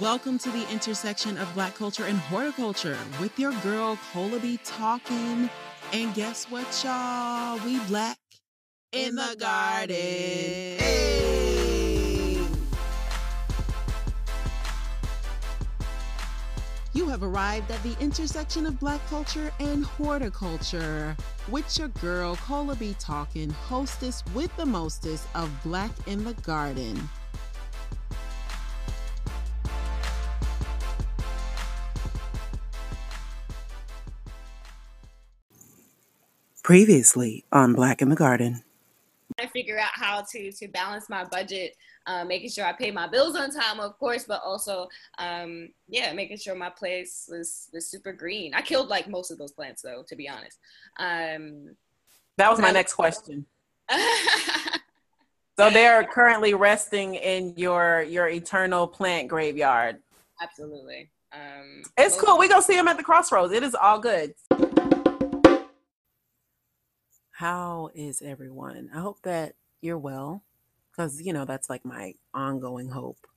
Welcome to the intersection of Black culture and horticulture with your girl Cola B talking. And guess what, y'all? We black in the garden. You have arrived at the intersection of Black culture and horticulture with your girl Cola B talking, hostess with the mostest of Black in the Garden. Previously on Black in the Garden. I figure out how to to balance my budget, uh, making sure I pay my bills on time, of course, but also, um, yeah, making sure my place was was super green. I killed like most of those plants, though, to be honest. Um, that was my next question. so they are currently resting in your your eternal plant graveyard. Absolutely. Um, it's cool. We go see them at the crossroads. It is all good. How is everyone? I hope that you're well because, you know, that's like my ongoing hope.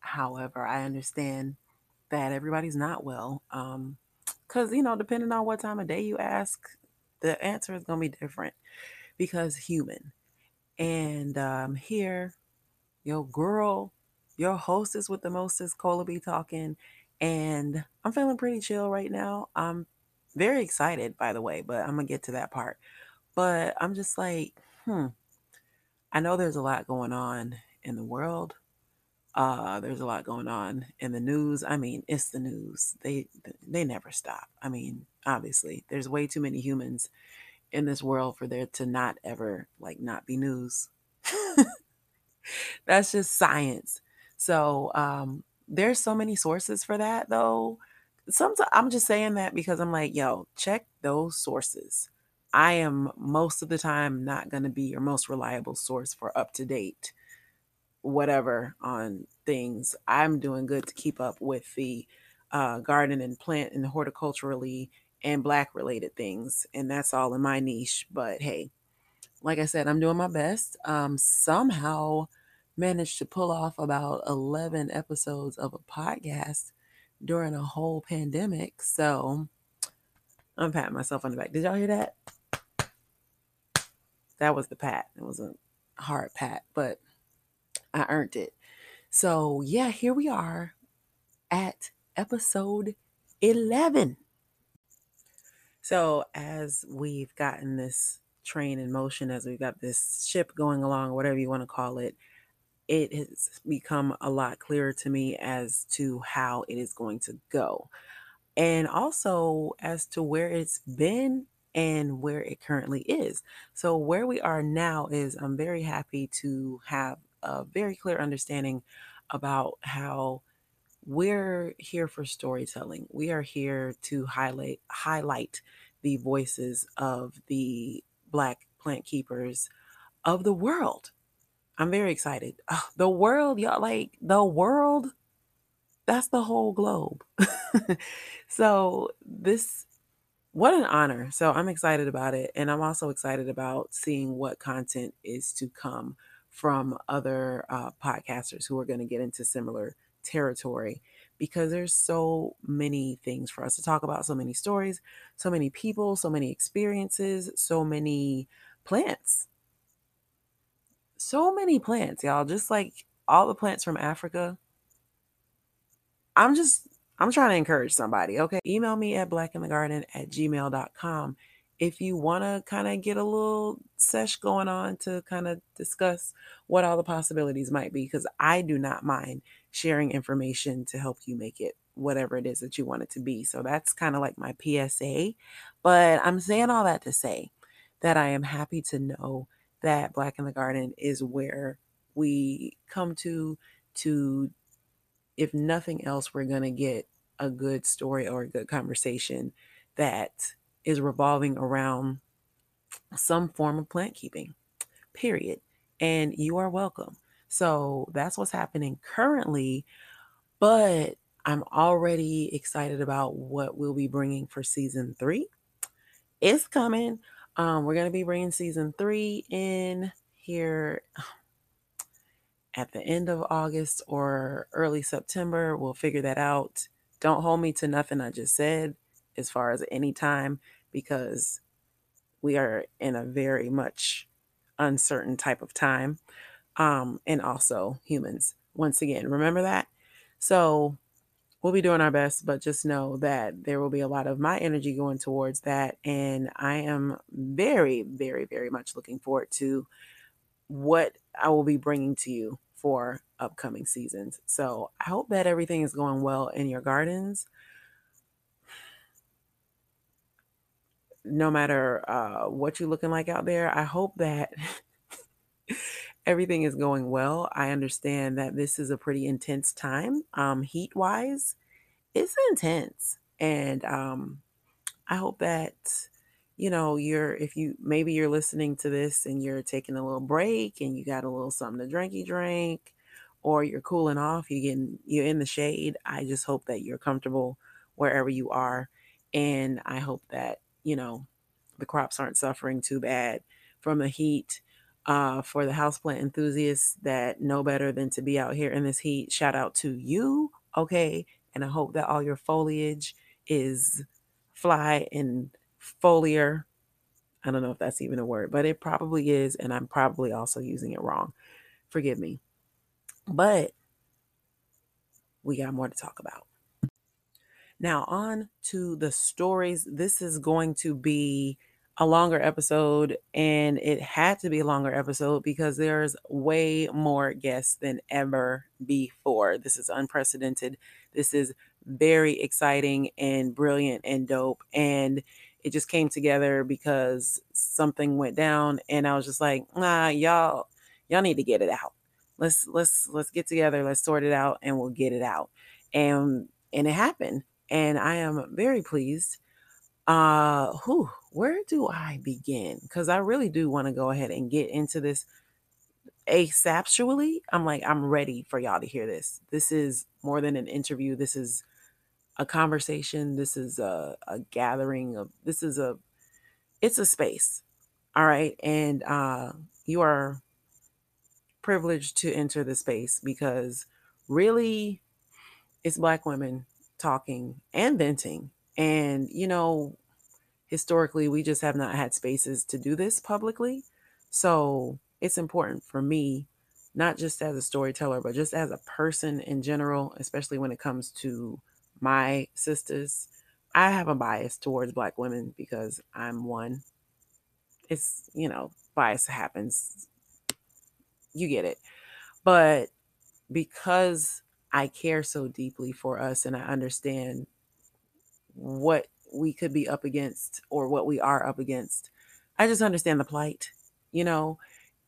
However, I understand that everybody's not well. Um, because, you know, depending on what time of day you ask, the answer is to be different because human. And um, here, your girl, your hostess with the mostest, Cola B talking. And I'm feeling pretty chill right now. I'm very excited, by the way, but I'm to get to that part. But I'm just like, hmm. I know there's a lot going on in the world. Uh, there's a lot going on in the news. I mean, it's the news. They they never stop. I mean, obviously, there's way too many humans in this world for there to not ever like not be news. That's just science. So um, there's so many sources for that, though. Sometimes I'm just saying that because I'm like, yo, check those sources. I am most of the time not going to be your most reliable source for up to date whatever on things. I'm doing good to keep up with the uh, garden and plant and horticulturally and black related things. And that's all in my niche. But hey, like I said, I'm doing my best. Um, somehow managed to pull off about 11 episodes of a podcast during a whole pandemic. So I'm patting myself on the back. Did y'all hear that? That was the pat. It was a hard pat, but I earned it. So, yeah, here we are at episode 11. So, as we've gotten this train in motion, as we've got this ship going along, whatever you want to call it, it has become a lot clearer to me as to how it is going to go. And also as to where it's been and where it currently is. So, where we are now is I'm very happy to have a very clear understanding about how we're here for storytelling. We are here to highlight highlight the voices of the black plant keepers of the world. I'm very excited. Oh, the world, y'all like the world. That's the whole globe. so this what an honor. So I'm excited about it. And I'm also excited about seeing what content is to come from other uh, podcasters who are going to get into similar territory because there's so many things for us to talk about, so many stories, so many people, so many experiences, so many plants. So many plants, y'all. Just like all the plants from Africa. I'm just I'm trying to encourage somebody. Okay. Email me at blackinthegarden at gmail.com if you want to kind of get a little sesh going on to kind of discuss what all the possibilities might be, because I do not mind sharing information to help you make it whatever it is that you want it to be. So that's kind of like my PSA. But I'm saying all that to say that I am happy to know that Black in the Garden is where we come to to if nothing else, we're going to get a good story or a good conversation that is revolving around some form of plant keeping, period. And you are welcome. So that's what's happening currently. But I'm already excited about what we'll be bringing for season three. It's coming. Um, we're going to be bringing season three in here at the end of August or early September. We'll figure that out. Don't hold me to nothing I just said as far as any time because we are in a very much uncertain type of time. Um, and also humans. Once again, remember that. So we'll be doing our best, but just know that there will be a lot of my energy going towards that. And I am very, very, very much looking forward to what I will be bringing to you for upcoming seasons. So I hope that everything is going well in your gardens. No matter uh, what you're looking like out there, I hope that everything is going well. I understand that this is a pretty intense time, um, heat wise. It's intense, and um, I hope that you know you're if you maybe you're listening to this and you're taking a little break and you got a little something to drinky drink or you're cooling off you getting you're in the shade i just hope that you're comfortable wherever you are. And i hope that you know the crops aren't suffering too bad from the heat. Uh, for the houseplant enthusiasts that know better than to be out here in this heat shout out to you okay? And i hope that all your foliage is fly and foliar. I don't know if that's even a word, but it probably is. And I'm probably also using it wrong. Forgive me. But we got more to talk about. Now, on to the stories. This is going to be a longer episode, and it had to be a longer episode because there's way more guests than ever before. This is unprecedented. This is very exciting and brilliant and dope. And it just came together because something went down and I was just like, nah, y'all, y'all need to get it out. Let's let's let's get together, let's sort it out and we'll get it out. And and it happened. And I am very pleased. Uh who where do I begin? Because I really do want to go ahead and get into this asexually. I'm like, I'm ready for y'all to hear this. This is more than an interview. This is a conversation. This is a, a gathering of, this is a, it's a space. All right. And uh, you are privileged to enter the space because really it's Black women talking and venting. And, you know, historically, we just have not had spaces to do this publicly. So it's important for me, not just as a storyteller, but just as a person in general, especially when it comes to my sisters, I have a bias towards black women because I'm one. It's, you know, bias happens. You get it. But because I care so deeply for us and I understand what we could be up against or what we are up against, I just understand the plight, you know?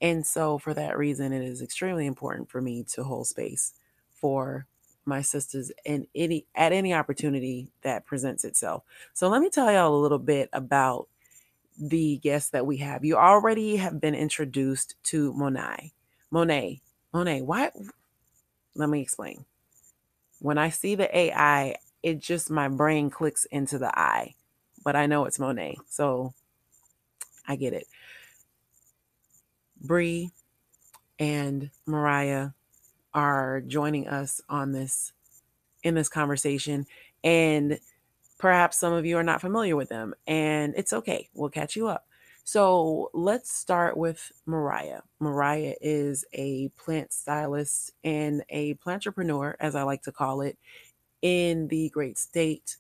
And so for that reason, it is extremely important for me to hold space for my sisters in any at any opportunity that presents itself. So let me tell y'all a little bit about the guests that we have. You already have been introduced to Monet. Monet. Monet, why let me explain. When I see the AI, it just my brain clicks into the I, but I know it's Monet. So I get it. Bree and Mariah are joining us on this in this conversation and perhaps some of you are not familiar with them and it's okay we'll catch you up. So let's start with mariah. Mariah is a plant stylist and a plantrepreneur as i like to call it in the great state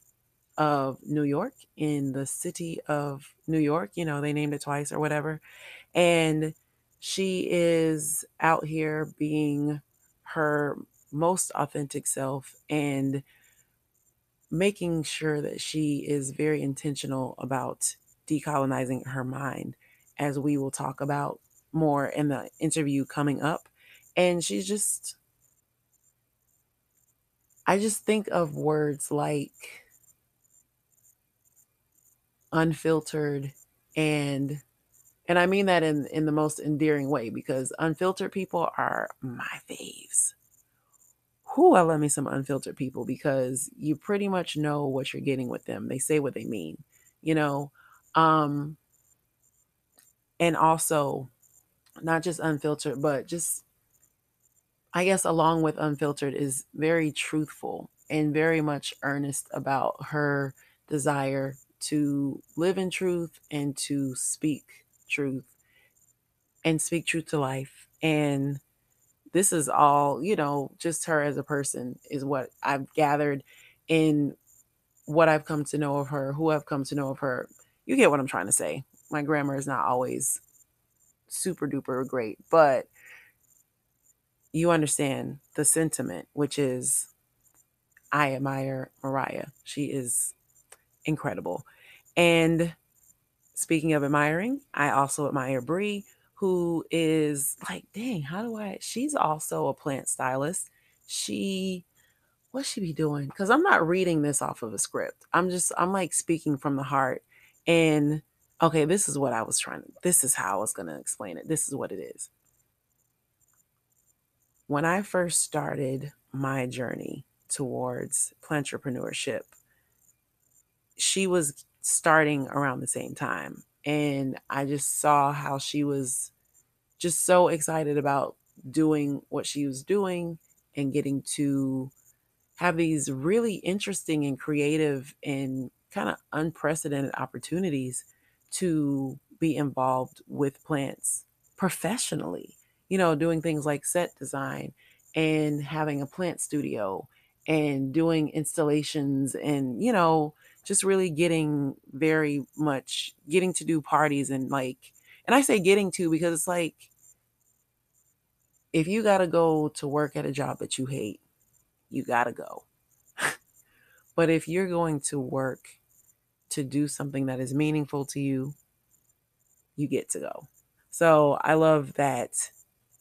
of new york in the city of new york you know they named it twice or whatever and she is out here being her most authentic self and making sure that she is very intentional about decolonizing her mind, as we will talk about more in the interview coming up. And she's just, I just think of words like unfiltered and and I mean that in, in the most endearing way because unfiltered people are my faves. Who I love me some unfiltered people because you pretty much know what you're getting with them. They say what they mean, you know. Um and also not just unfiltered, but just I guess, along with Unfiltered, is very truthful and very much earnest about her desire to live in truth and to speak truth and speak truth to life. And this is all, you know, just her as a person is what I've gathered in what I've come to know of her, who I've come to know of her. You get what I'm trying to say. My grammar is not always super duper great, but you understand the sentiment, which is I admire Mariah. She is incredible. And speaking of admiring, I also admire Bree, who is like, dang, how do I? She's also a plant stylist. She what she be doing? Because I'm not reading this off of a script. I'm just, I'm like speaking from the heart. And okay, this is what I was trying to, this is how I was going to explain it. This is what it is. When I first started my journey towards entrepreneurship, she was starting around the same time. And I just saw how she was just so excited about doing what she was doing and getting to have these really interesting and creative and kind of unprecedented opportunities to be involved with plants professionally. You know, doing things like set design and having a plant studio and doing installations and, you know, just really getting very much getting to do parties and like, and I say getting to because it's like, if you got to go to work at a job that you hate, you got to go. but if you're going to work to do something that is meaningful to you, you get to go. So I love that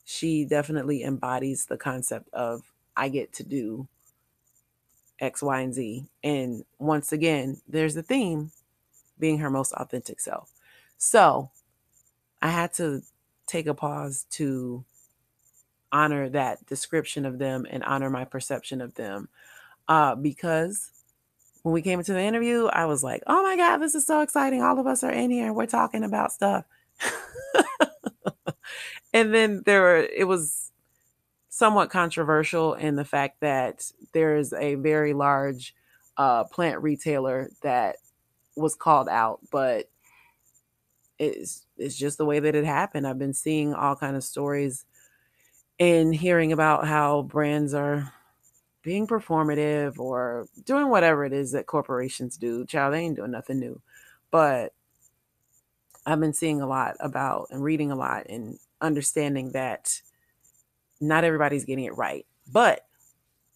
she definitely embodies the concept of I get to do X, Y, and Z. And once again, there's a theme being her most authentic self. So I had to take a pause to honor that description of them and honor my perception of them. Uh, because when we came into the interview, I was like, oh my God, this is so exciting. All of us are in here and we're talking about stuff. and then there were, it was somewhat controversial in the fact that there is a very large uh, plant retailer that was called out, but it's it's just the way that it happened. I've been seeing all kind of stories and hearing about how brands are being performative or doing whatever it is that corporations do. Child, they ain't doing nothing new. But I've been seeing a lot about and reading a lot and understanding that not everybody's getting it right. But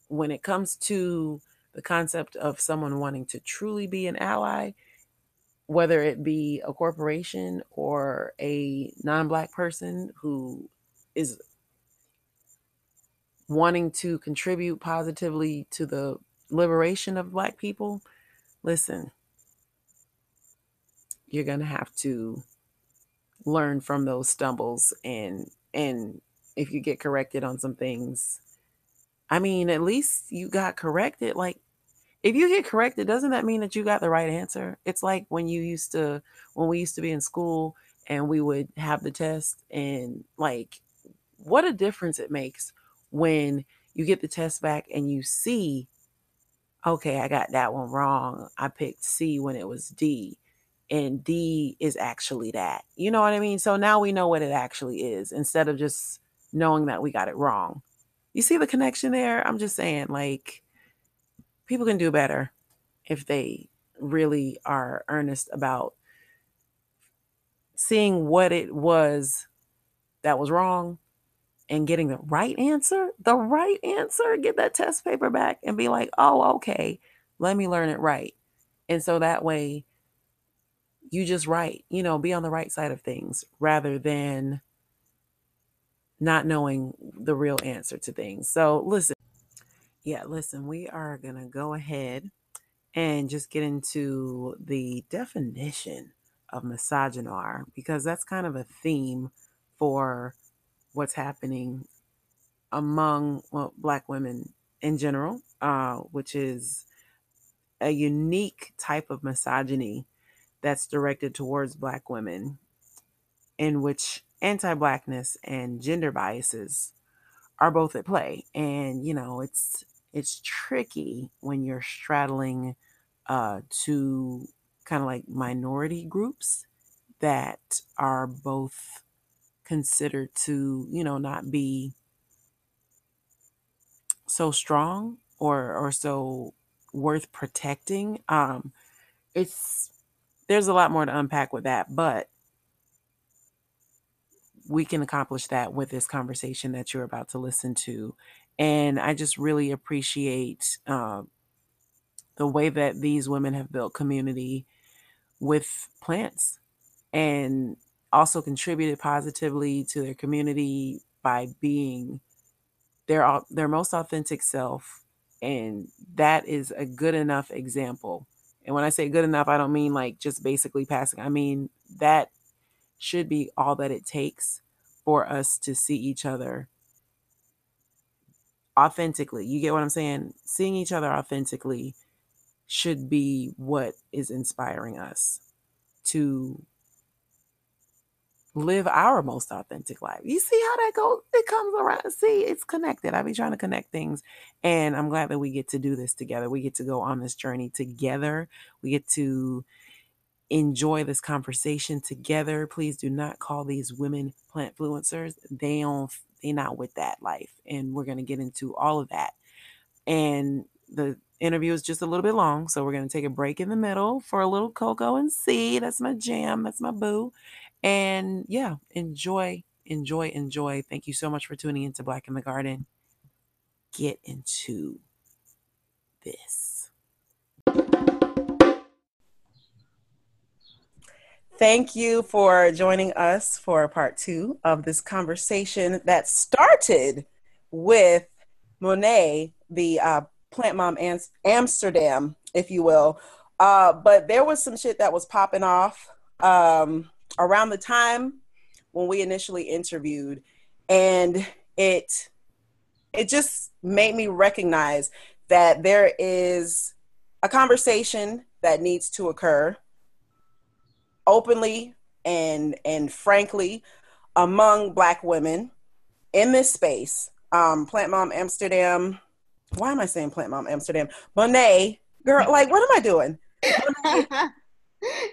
when it comes to the concept of someone wanting to truly be an ally, whether it be a corporation or a non black person who is wanting to contribute positively to the liberation of black people, listen, you're going to have to learn from those stumbles and and if you get corrected on some things i mean at least you got corrected like if you get corrected doesn't that mean that you got the right answer it's like when you used to when we used to be in school and we would have the test and like what a difference it makes when you get the test back and you see, okay, I got that one wrong. I picked C when it was D, and D is actually that. You know what I mean? So now we know what it actually is instead of just knowing that we got it wrong. You see the connection there? I'm just saying, like, people can do better if they really are earnest about seeing what it was that was wrong and getting the right answer, the right answer, get that test paper back and be like, oh, okay, let me learn it right. And so that way you just write, you know, be on the right side of things rather than not knowing the real answer to things. So listen, yeah, listen, we are going to go ahead and just get into the definition of misogynoir because that's kind of a theme for what's happening among well, Black women in general, uh, which is a unique type of misogyny that's directed towards Black women, in which anti Blackness and gender biases are both at play. And, you know, it's it's tricky when you're straddling uh two kind of like minority groups that are both considered to, you know, not be so strong or or so worth protecting. Um it's there's a lot more to unpack with that, but we can accomplish that with this conversation that you're about to listen to. And I just really appreciate uh, the way that these women have built community with plants and also contributed positively to their community by being their their most authentic self and that is a good enough example and when i say good enough i don't mean like just basically passing i mean that should be all that it takes for us to see each other authentically you get what i'm saying seeing each other authentically should be what is inspiring us to live our most authentic life. You see how that goes? It comes around. See, it's connected. I be trying to connect things. And I'm glad that we get to do this together. We get to go on this journey together. We get to enjoy this conversation together. Please do not call these women plant influencers. They don't they not with that life. And we're gonna get into all of that. And the interview is just a little bit long, so we're gonna take a break in the middle for a little cocoa and see. That's my jam. That's my boo. And yeah, enjoy, enjoy, enjoy. Thank you so much for tuning into Black in the Garden. Get into this. Thank you for joining us for part two of this conversation that started with Monet, the uh, plant mom Amsterdam, if you will. Uh, but there was some shit that was popping off. Um, around the time when we initially interviewed and it it just made me recognize that there is a conversation that needs to occur openly and and frankly among black women in this space um plant mom amsterdam why am i saying plant mom amsterdam? Monet girl like what am i doing?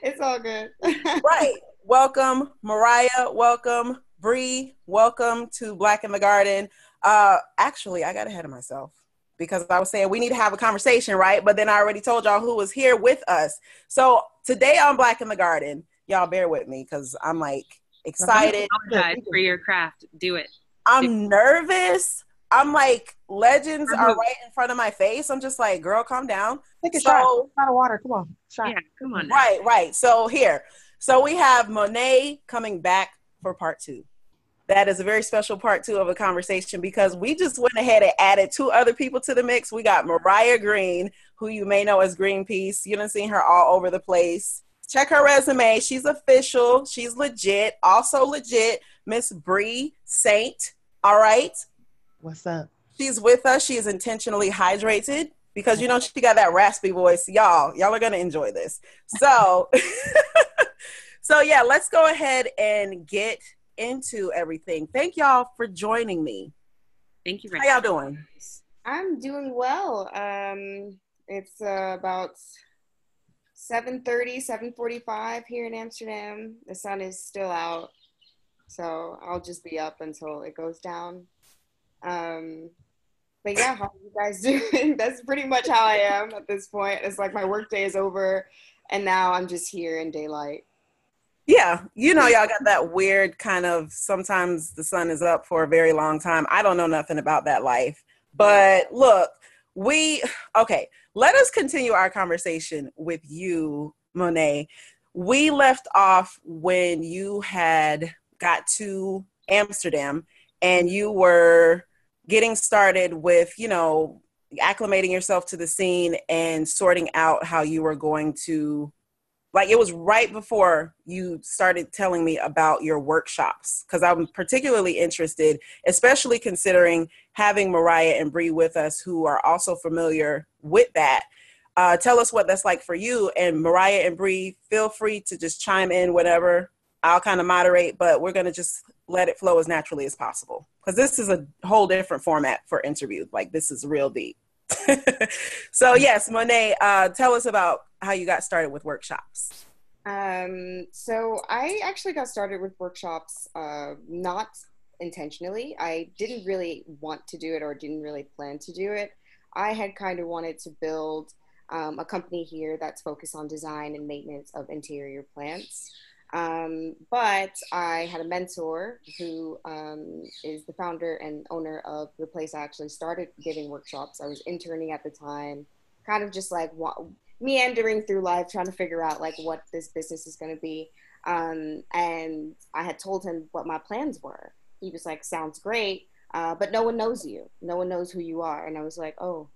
It's all good. Right. Welcome mariah. Welcome bree. Welcome to black in the garden. Uh actually i got ahead of myself because i was saying we need to have a conversation right? But then i already told y'all who was here with us. So today on black in the garden y'all bear with me because i'm like excited. Apologize for your craft. Do it. I'm nervous. I'm like legends are right in front of my face. I'm just like girl calm down. Take a so, shot shot of water. Come on. Shot. yeah come on now. right right. So here. So we have Monet coming back for part two. That is a very special part two of a conversation because we just went ahead and added two other people to the mix. We got Mariah Green, who you may know as Greenpeace. You done seen her all over the place. Check her resume. She's official. She's legit. Also legit. Miss Bree Saint. All right. What's up? She's with us. She is intentionally hydrated because you know she got that raspy voice. Y'all, y'all are gonna enjoy this. So So yeah, let's go ahead and get into everything. Thank y'all for joining me. Thank you. How y'all doing? I'm doing well. Um, it's uh, about 7.30, 7.45 here in Amsterdam. The sun is still out, so I'll just be up until it goes down. Um, but yeah, how are you guys doing? That's pretty much how I am at this point. It's like my workday is over, and now I'm just here in daylight. Yeah, you know, y'all got that weird kind of sometimes the sun is up for a very long time. I don't know nothing about that life. But look, we, okay, let us continue our conversation with you, Monet. We left off when you had got to Amsterdam and you were getting started with, you know, acclimating yourself to the scene and sorting out how you were going to like it was right before you started telling me about your workshops because i'm particularly interested especially considering having mariah and bree with us who are also familiar with that uh, tell us what that's like for you and mariah and bree feel free to just chime in whatever i'll kind of moderate but we're going to just let it flow as naturally as possible because this is a whole different format for interview. Like this is real deep. so yes, Monet, uh, tell us about how you got started with workshops. Um, so I actually got started with workshops uh, not intentionally. I didn't really want to do it or didn't really plan to do it. I had kind of wanted to build um, a company here that's focused on design and maintenance of interior plants. Um, but I had a mentor who um, is the founder and owner of the place I actually started giving workshops. I was interning at the time, kind of just like wa- meandering through life, trying to figure out like what this business is going to be. Um, and I had told him what my plans were. He was like, "Sounds great, uh, but no one knows you. No one knows who you are." And I was like, "Oh,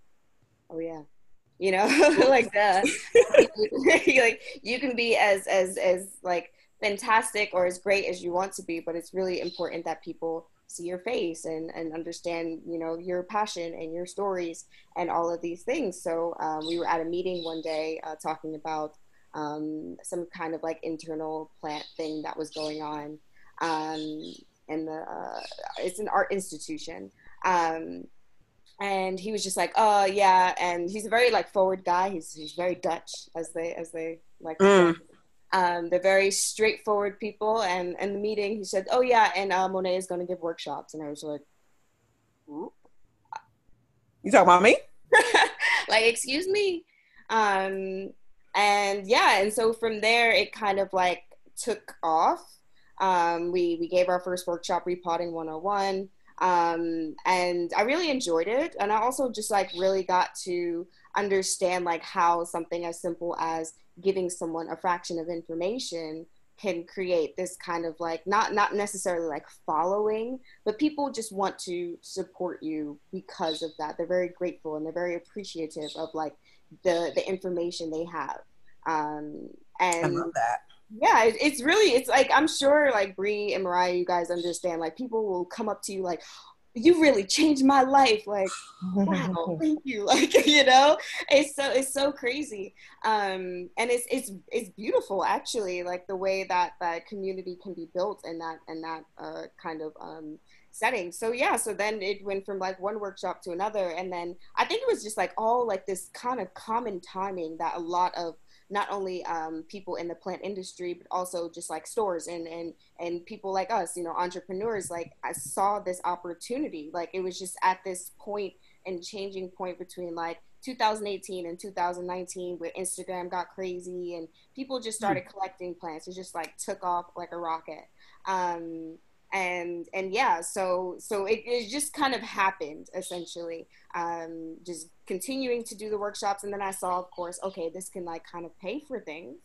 oh yeah." You know, like that. like you can be as as as like fantastic or as great as you want to be, but it's really important that people see your face and, and understand, you know, your passion and your stories and all of these things. So um, we were at a meeting one day uh, talking about um, some kind of like internal plant thing that was going on. Um, and the, uh, it's an art institution. Um, and he was just like, "Oh yeah," and he's a very like forward guy. He's he's very Dutch, as they as they like. Mm. Um, they're very straightforward people. And in the meeting, he said, "Oh yeah, and uh, Monet is going to give workshops." And I was like. "You talking about me?" like, excuse me. Um, and yeah, and so from there, it kind of like took off. Um, we we gave our first workshop, repotting 101. Um, and I really enjoyed it. And I also just like really got to understand like how something as simple as giving someone a fraction of information can create this kind of like not not necessarily like following but people just want to support you because of that. They're very grateful and they're very appreciative of like the the information they have. Um and I love that. Yeah it's really it's like i'm sure like bree and mariah you guys understand like people will come up to you like you really changed my life like wow thank you like you know? It's so it's so crazy. Um and it's it's it's beautiful actually like the way that that community can be built in that in that uh kind of um setting. So yeah so then it went from like one workshop to another. And then i think it was just like all like this kind of common timing that a lot of not only um, people in the plant industry, but also just like stores and and and people like us, you know, entrepreneurs. Like I saw this opportunity. Like it was just at this point and changing point between like 2018 and 2019 where Instagram got crazy and people just hmm. started collecting plants. It just like took off like a rocket. Um, and and yeah so so it, it just kind of happened essentially um, just continuing to do the workshops and then i saw of course okay this can like kind of pay for things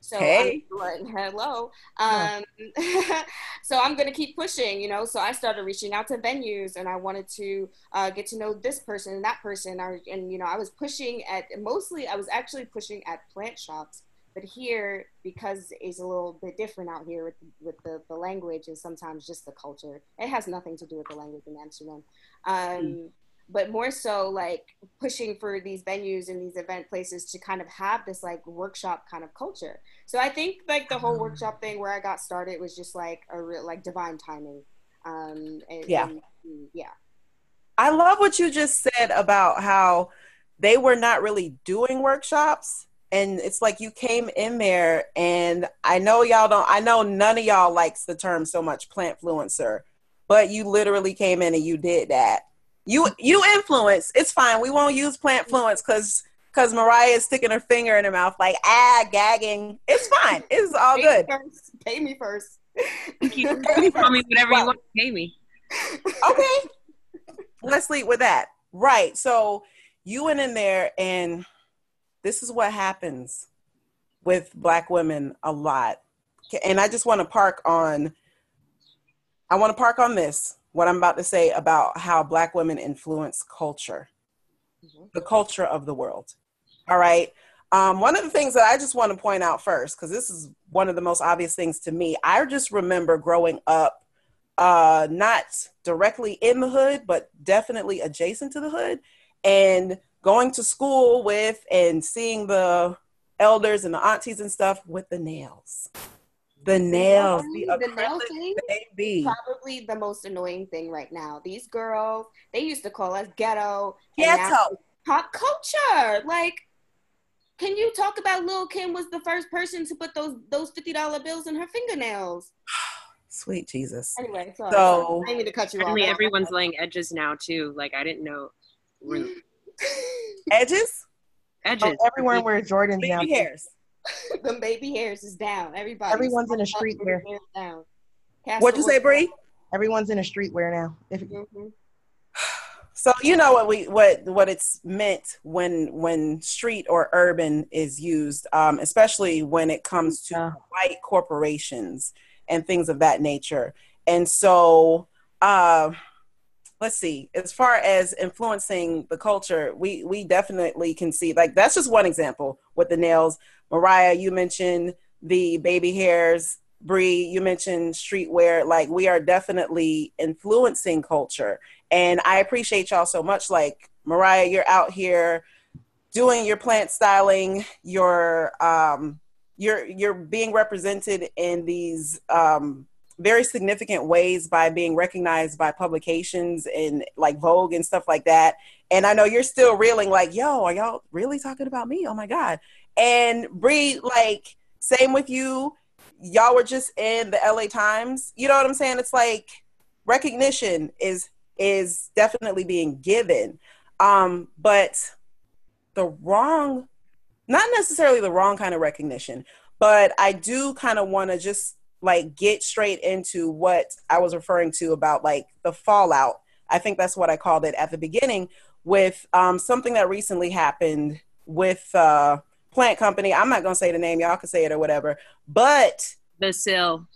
so hey. I'm, hello um, so i'm gonna keep pushing you know so i started reaching out to venues and i wanted to uh, get to know this person and that person I, and you know i was pushing at mostly i was actually pushing at plant shops but here, because it's a little bit different out here with, with the, the language and sometimes just the culture, it has nothing to do with the language in Amsterdam. Um, mm. But more so, like pushing for these venues and these event places to kind of have this like workshop kind of culture. So I think like the whole workshop thing where I got started was just like a real like divine timing. Um, and, yeah, and, yeah. I love what you just said about how they were not really doing workshops and it's like you came in there and i know y'all don't i know none of y'all likes the term so much plant fluencer but you literally came in and you did that you you influence. It's fine. We won't use plant fluence because because mariah is sticking her finger in her mouth like ah gagging. It's fine. It's all good. pay good. me first. pay me first. You can tell me whatever you want. To pay me. Okay. Let's lead with that. Right. So you went in there and this is what happens with black women a lot. And i just want to park on i want to park on this what i'm about to say about how black women influence culture mm-hmm. the culture of the world all right um, one of the things that i just want to point out first because this is one of the most obvious things to me i just remember growing up uh, not directly in the hood but definitely adjacent to the hood and going to school with and seeing the elders and the aunties and stuff with the nails. The nails, the The nail thing baby. probably the most annoying thing right now. These girls, they used to call us ghetto. Ghetto. pop culture. Like, can you talk about Lil Kim was the first person to put those those fifty dollar bills in her fingernails? Sweet Jesus. Anyway, sorry. So- I didn't to cut you Apparently, off. everyone's laying edges now too. Like I didn't know Edges, edges. Oh, everyone wears Jordans now. baby hairs. the baby hairs is down. Everybody. Everyone's in a streetwear. Down. What'd you say, Bree? Everyone's in a streetwear now. If hmm So you know what we what what it's meant when when street or urban is used, um, especially when it comes to Yeah. white corporations and things of that nature. And so, uh, let's see. As far as influencing the culture, we we definitely can see like that's just one example with the nails. Mariah, you mentioned the baby hairs. Bree, you mentioned streetwear. Like we are definitely influencing culture, and I appreciate y'all so much. Like Mariah, you're out here doing your plant styling. You're um, you're you're being represented in these um, very significant ways by being recognized by publications and like Vogue and stuff like that. And I know you're still reeling, like, yo, are y'all really talking about me? Oh my god! And Bree, like, same with you. Y'all were just in the LA Times. You know what I'm saying? It's like recognition is is definitely being given, um, but the wrong, not necessarily the wrong kind of recognition, but I do kind of want to just like get straight into what I was referring to about like the fallout. I think that's what I called it at the beginning with um, something that recently happened with uh, plant company. I'm not gonna say the name, y'all can say it or whatever, but The Sill.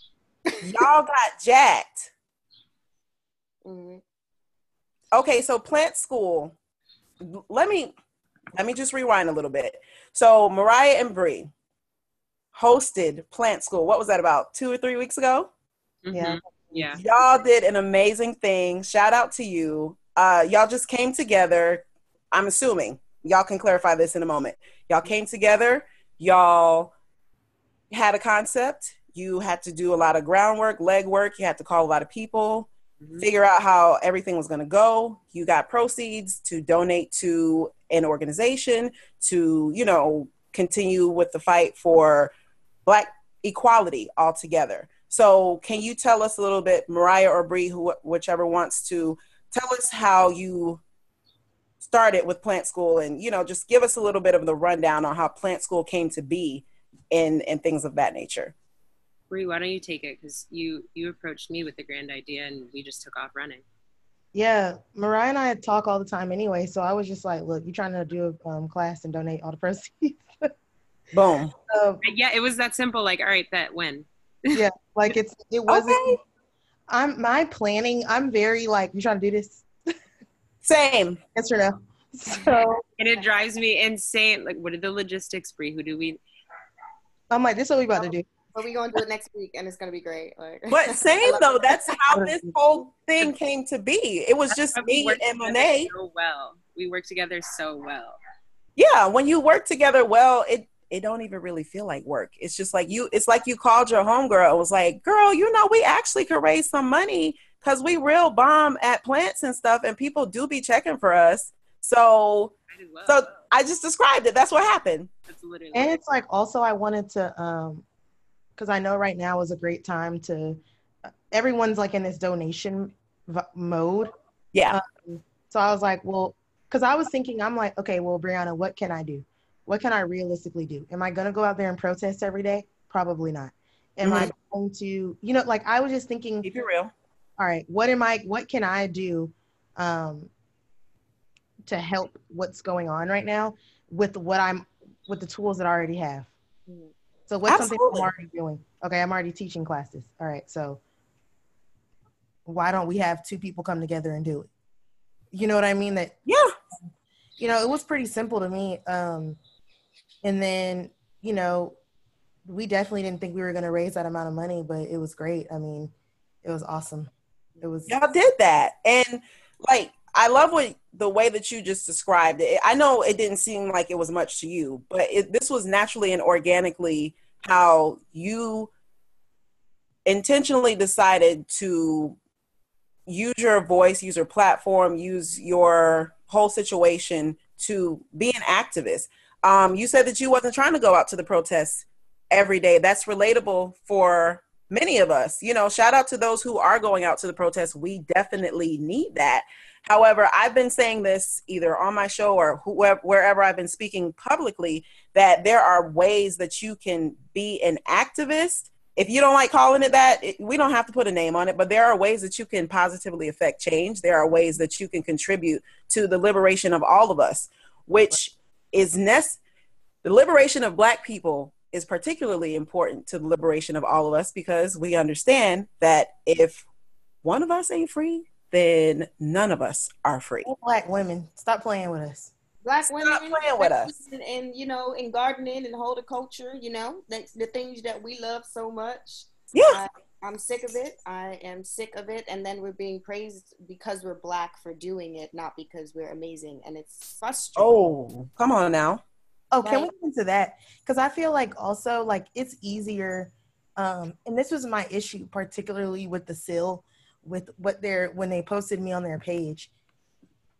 y'all got jacked. hmm Okay, so plant school. Let me let me just rewind a little bit. So Mariah and Bree hosted plant school. What was that about two or three weeks ago? Yeah. Mhm. Yeah. Y'all did an amazing thing. Shout out to you. Uh, y'all just came together. I'm assuming y'all can clarify this in a moment. Y'all came together. Y'all had a concept. You had to do a lot of groundwork, legwork. You had to call a lot of people, Mhm. figure out how everything was going to go. You got proceeds to donate to an organization to, you know, continue with the fight for Black equality altogether. So, can you tell us a little bit, Mariah or Bree, who, whichever wants to tell us how you started with Plant School, and you know, just give us a little bit of the rundown on how Plant School came to be, and and things of that nature. Bree, why don't you take it? Because you you approached me with the grand idea, and we just took off running. Yeah, Mariah and I talk all the time anyway, so I was just like, "Look, you're trying to do a um, class and donate all the proceeds?" Boom. um, Yeah, it was that simple. Like, all right, that when. Yeah like it's it wasn't. Okay. I'm my planning. I'm very like, "You trying to do this?" Same. Yes or no? So And it drives me insane. Like, what are the logistics, Bree? Who do we? I'm like, "This is what we about to do." But we gonna do it next week, and it's gonna be great. Like, But same though. That's how this whole thing came to be. It was just me and together Monet. So well, we work together so well. yeah when you work together well it it don't even really feel like work it's just like you it's like you called your homegirl and was like girl you know we actually could raise some money because we real bomb at plants and stuff and people do be checking for us so I well. so i just described it that's what happened That's literally. And it's like also I wanted to um because I know right now is a great time to uh, everyone's like in this donation v- mode. yeah um, So I was like, well, because I was thinking, I'm like, okay, well, Brianna, what can I do? What can I realistically do? Am I going to go out there and protest every day? Probably not. Am I mm-hmm. going to, you know, like I was just thinking, keep it real all right, what am I, what can I do um, to help what's going on right now with what I'm, with the tools that I already have? Mhm. So what's something I'm already doing? Okay, I'm already teaching classes. All right, so why don't we have two people come together and do it? You know what I mean? That yeah you know, it was pretty simple to me. Um, and then, you know, we definitely didn't think we were going to raise that amount of money, but it was great. I mean, it was awesome. It was, y'all did that and like i love what the way that you just described it i know it didn't seem like it was much to you but it, this was naturally and organically how you intentionally decided to use your voice, use your platform, use your whole situation to be an activist. Um, you said that you wasn't trying to go out to the protests every day. That's relatable for many of us. You know, shout out to those who are going out to the protests. We definitely need that. However, I've been saying this either on my show or whoever, wherever I've been speaking publicly that there are ways that you can be an activist. If you don't like calling it that, it, we don't have to put a name on it, but there are ways that you can positively affect change. There are ways that you can contribute to the liberation of all of us, which is nest. The liberation of Black people is particularly important to the liberation of all of us because we understand that if one of us ain't free, then none of us are free. Black women, stop playing with us. Black Stop women playing with us. and, and you know, in gardening and horticulture, you know, the, the things that we love so much. Yeah. I, I'm sick of it. I am sick of it. And then we're being praised because we're black for doing it, not because we're amazing. And it's frustrating. Oh, come on now. Oh, can we get into that? Because I feel like also like it's easier, um, and this was my issue, particularly with the Sill, with what they're when they posted me on their page.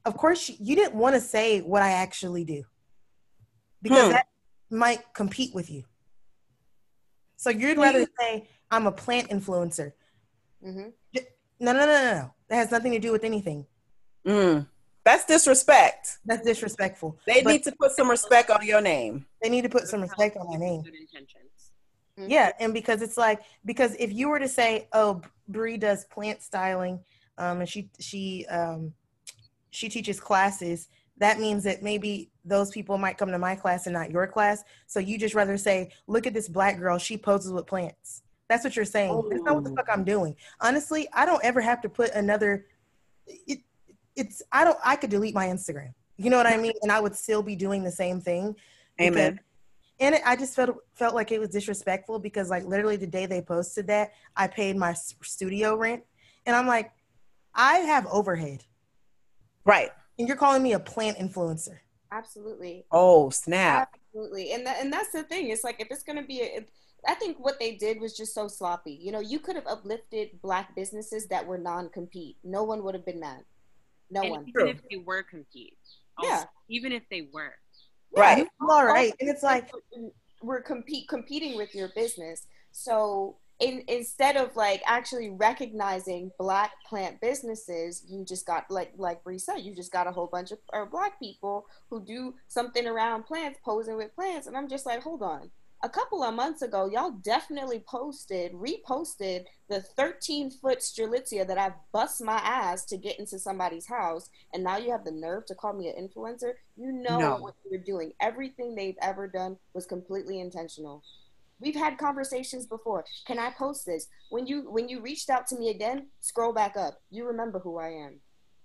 Of course, you- you didn't want to say what I actually do, because Hmm. that might compete with you. So you'd rather say I'm a plant influencer. Mm-hmm. No, no, no, no, no. That has nothing to do with anything. Mm. That's disrespect. That's disrespectful. They But need to put some respect on your name. they need to put some respect on my name. Good intentions. Yeah, and because it's like because if you were to say, "Oh, Bree does plant styling, um, and she she um, she teaches classes," that means that maybe those people might come to my class and not your class. So you just rather say, "Look at this black girl; she poses with plants." That's what you're saying. That's not what the Oh. fuck I'm doing. Honestly, I don't ever have to put another. It, it's I don't. I could delete my Instagram. You know what I mean? And I would still be doing the same thing. because- Amen. and it, I just felt felt like it was disrespectful because like literally the day they posted that, I paid my studio rent, and I'm like, I have overhead, Right. and you're calling me a plant influencer. Absolutely. Oh, snap. Absolutely. And that, and that's the thing. It's like if it's going to be a, if, I think what they did was just so sloppy. You know, you could have uplifted black businesses that were non-compete. No one would have been mad. No and one. even True. if they were compete. Also, Yeah. Even if they weren't. Right. All right, and it's like we're compete competing with your business. So in, instead of like actually recognizing black plant businesses, you just got like like Bree said, you just got a whole bunch of or black people who do something around plants, posing with plants, and I'm just like, hold on. A couple of months ago, y'all definitely posted, reposted the 13 foot strelitzia that I bust my ass to get into somebody's house, and now you have the nerve to call me an influencer. You know No. what you're doing. Everything they've ever done was completely intentional. We've had conversations before. Can I post this? When you when you reached out to me again, scroll back up. You remember who I am,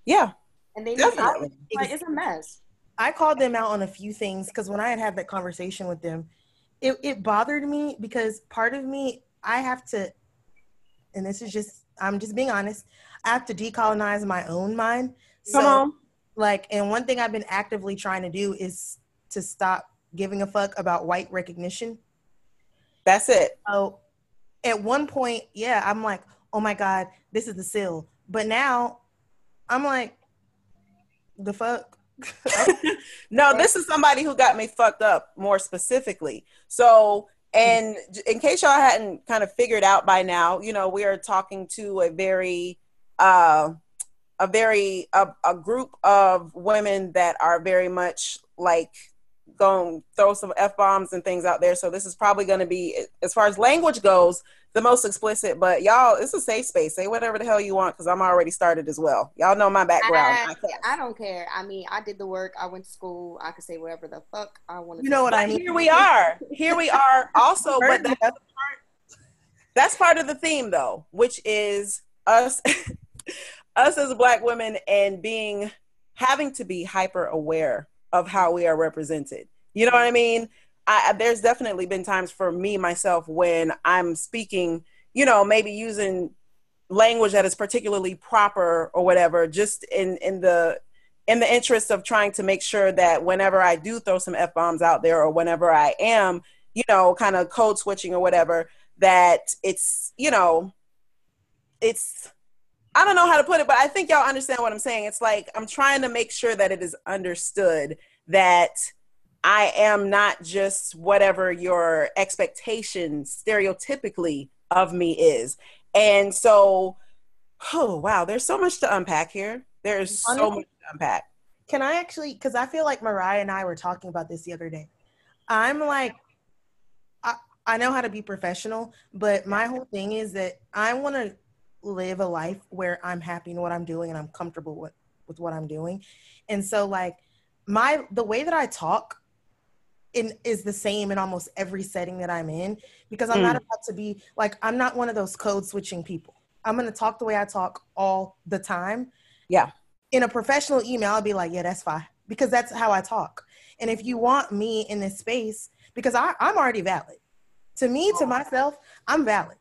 Yeah, and they definitely. like it's a mess. I called them out on a few things because when I had had that conversation with them, it, it bothered me because part of me, I have to, and this is just, I'm just being honest, I have to decolonize my own mind. Come So, on. Like, and one thing I've been actively trying to do is to stop giving a fuck about white recognition. That's it. So at one point, yeah, I'm like, oh my God, this is the Sill. But now I'm like, the fuck? no, this is somebody who got me fucked up more specifically. So, and in case y'all hadn't kind of figured out by now, you know, we are talking to a very, uh, a very a, a group of women that are very much like going throw some f bombs and things out there. So this is probably going to be, as far as language goes, the most explicit. But y'all, it's a safe space. Say whatever the hell you want because I'm already started as well. Y'all know my background. I, I. I don't care. I mean, I did the work. I went to school. I could say whatever the fuck I want to. You know what I mean? here we are. Here we are also, but Heard that, that. that's part of the theme though, which is us us as black women and being having to be hyper aware of how we are represented. You know what I mean? I, there's definitely been times for me myself when I'm speaking, you know, maybe using language that is particularly proper or whatever, just in in the in the interest of trying to make sure that whenever I do throw some f bombs out there or whenever I am, you know, kind of code switching or whatever, that it's you know it's I don't know how to put it, but I think y'all understand what I'm saying. It's like I'm trying to make sure that it is understood that I am not just whatever your expectation stereotypically of me is. And so, oh wow, there's so much to unpack here. There's so much to unpack. Can I actually? Because I feel like Mariah and I were talking about this the other day. I'm like, I, I know how to be professional, but my whole thing is that I want to live a life where I'm happy in what I'm doing and I'm comfortable with with what I'm doing. And so like my the way that I talk in is the same in almost every setting that I'm in because I'm mm. not about to be like I'm not one of those code switching people. I'm going to talk the way I talk all the time. Yeah. In a professional email I'll be like, "Yeah, that's fine." Because that's how I talk. And if you want me in this space because I I'm already valid. To me, to myself, I'm valid.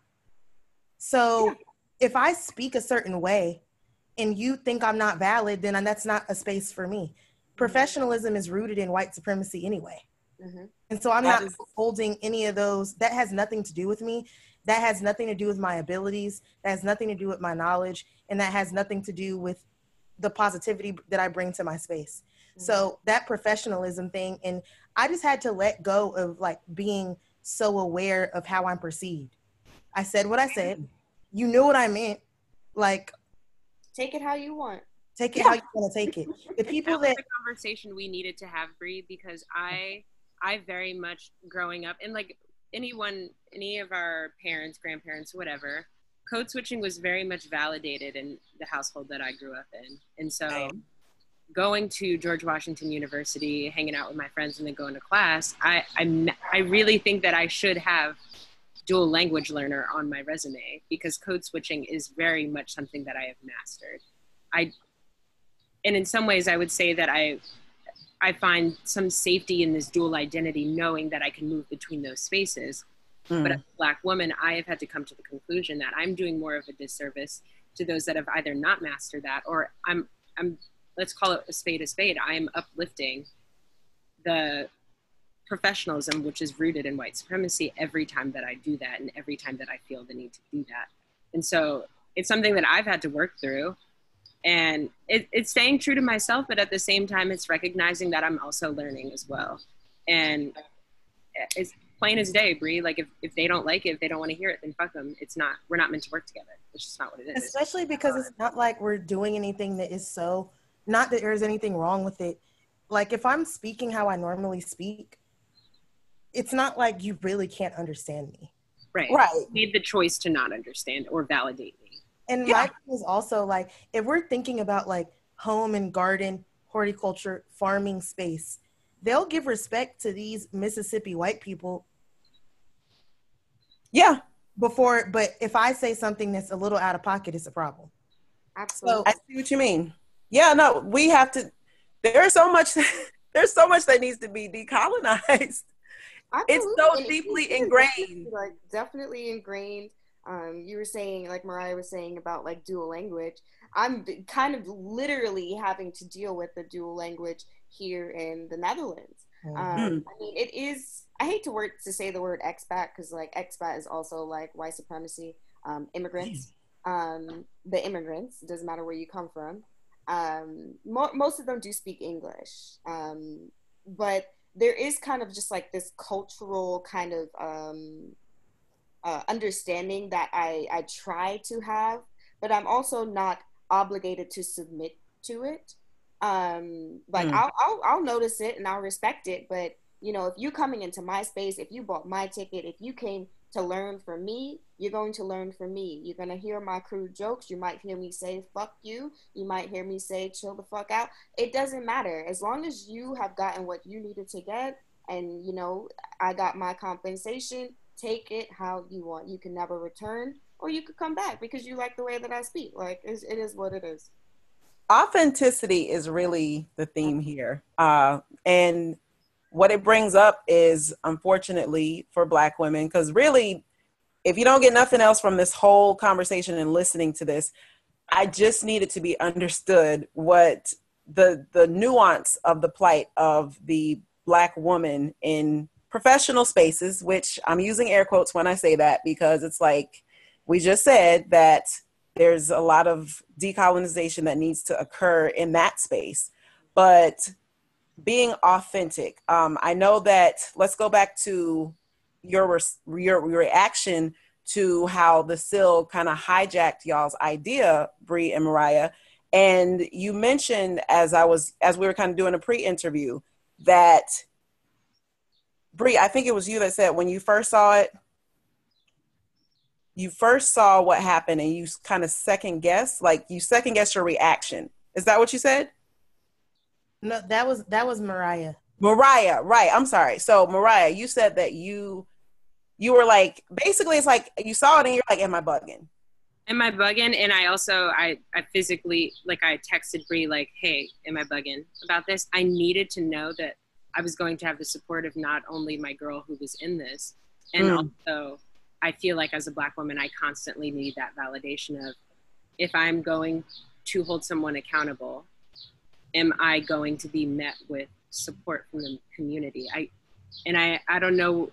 So yeah if I speak a certain way and you think I'm not valid, then that's not a space for me. Professionalism is rooted in white supremacy anyway. Mm-hmm. And so I'm that not is- holding any of those. That has nothing to do with me. That has nothing to do with my abilities. That has nothing to do with my knowledge. And that has nothing to do with the positivity that I bring to my space. Mm-hmm. So that professionalism thing, and I just had to let go of like being so aware of how I'm perceived. I said what I said you knew what I meant. Like, take it how you want. Take it yeah. how you want to take it. The people that, that the conversation we needed to have, Bree, because I, I very much growing up and like anyone, any of our parents, grandparents, whatever, code switching was very much validated in the household that I grew up in, and so. Going to George Washington University, hanging out with my friends, and then going to class, I, I, I really think that I should have dual language learner on my resume because code switching is very much something that I have mastered. I and in some ways I would say that I I find some safety in this dual identity knowing that I can move between those spaces. Mm. But as a black woman, I have had to come to the conclusion that I'm doing more of a disservice to those that have either not mastered that or I'm I'm let's call it a spade a spade. I am uplifting the professionalism, which is rooted in white supremacy, every time that I do that and every time that I feel the need to do that. And so it's something that I've had to work through. And it, it's staying true to myself, but at the same time, it's recognizing that I'm also learning as well. And it's plain as day, Bree. Like if, if they don't like it, if they don't want to hear it, then fuck them. It's not, we're not meant to work together. It's just not what it is. Especially because it's not like we're doing anything that is so, not that there's anything wrong with it. Like if I'm speaking how I normally speak, it's not like you really can't understand me. Right. Right. You made the choice to not understand or validate me. And yeah. my is also like if we're thinking about like home and garden, horticulture, farming space, they'll give respect to these Mississippi white people. Yeah. Before, but if I say something that's a little out of pocket, it's a problem. Absolutely. So, I see what you mean. Yeah, no, we have to. There's so much. There's so much that needs to be decolonized. Absolutely. It's so and deeply ingrained. Like definitely ingrained. Um, you were saying, like Mariah was saying about like dual language. I'm kind of literally having to deal with the dual language here in the Netherlands. Mm-hmm. Um, I mean, it is. I hate to word to say the word expat because like expat is also like white supremacy. Um, immigrants, um, the immigrants. It doesn't matter where you come from. Um, mo- most of them do speak English, um, but there is kind of just like this cultural kind of um, uh, understanding that I, I try to have, but I'm also not obligated to submit to it. Um, like mm. I'll, I'll, I'll notice it and I'll respect it, but you know, if you coming into my space, if you bought my ticket, if you came to learn from me, you're going to learn from me. You're going to hear my crude jokes. You might hear me say, fuck you. You might hear me say, chill the fuck out. It doesn't matter. As long as you have gotten what you needed to get and, you know, I got my compensation, take it how you want. You can never return or you could come back because you like the way that I speak. Like, it is what it is. Authenticity is really the theme here. Uh, and what it brings up is unfortunately for black women because really if you don't get nothing else from this whole conversation and listening to this i just needed to be understood what the the nuance of the plight of the black woman in professional spaces, which I'm using air quotes when I say that because it's like we just said that there's a lot of decolonization that needs to occur in that space. But being authentic, um, I know that. Let's go back to your your reaction to how the Sill kind of hijacked y'all's idea, Bree and Mariah. And you mentioned as I was as we were kind of doing a pre-interview that Bree, I think it was you that said when you first saw it, you first saw what happened and you kind of second guess, like you second guess your reaction. Is that what you said? No, that was that was Mariah. Mariah, right. I'm sorry. So Mariah, you said that you you were like basically it's like you saw it and you're like, Am I bugging? Am I bugging? And I also I I physically like I texted Bree like, Hey, am I bugging about this? I needed to know that I was going to have the support of not only my girl who was in this, and mm. also I feel like as a black woman, I constantly need that validation of if I'm going to hold someone accountable, am I going to be met with support from the community? I and I I don't know.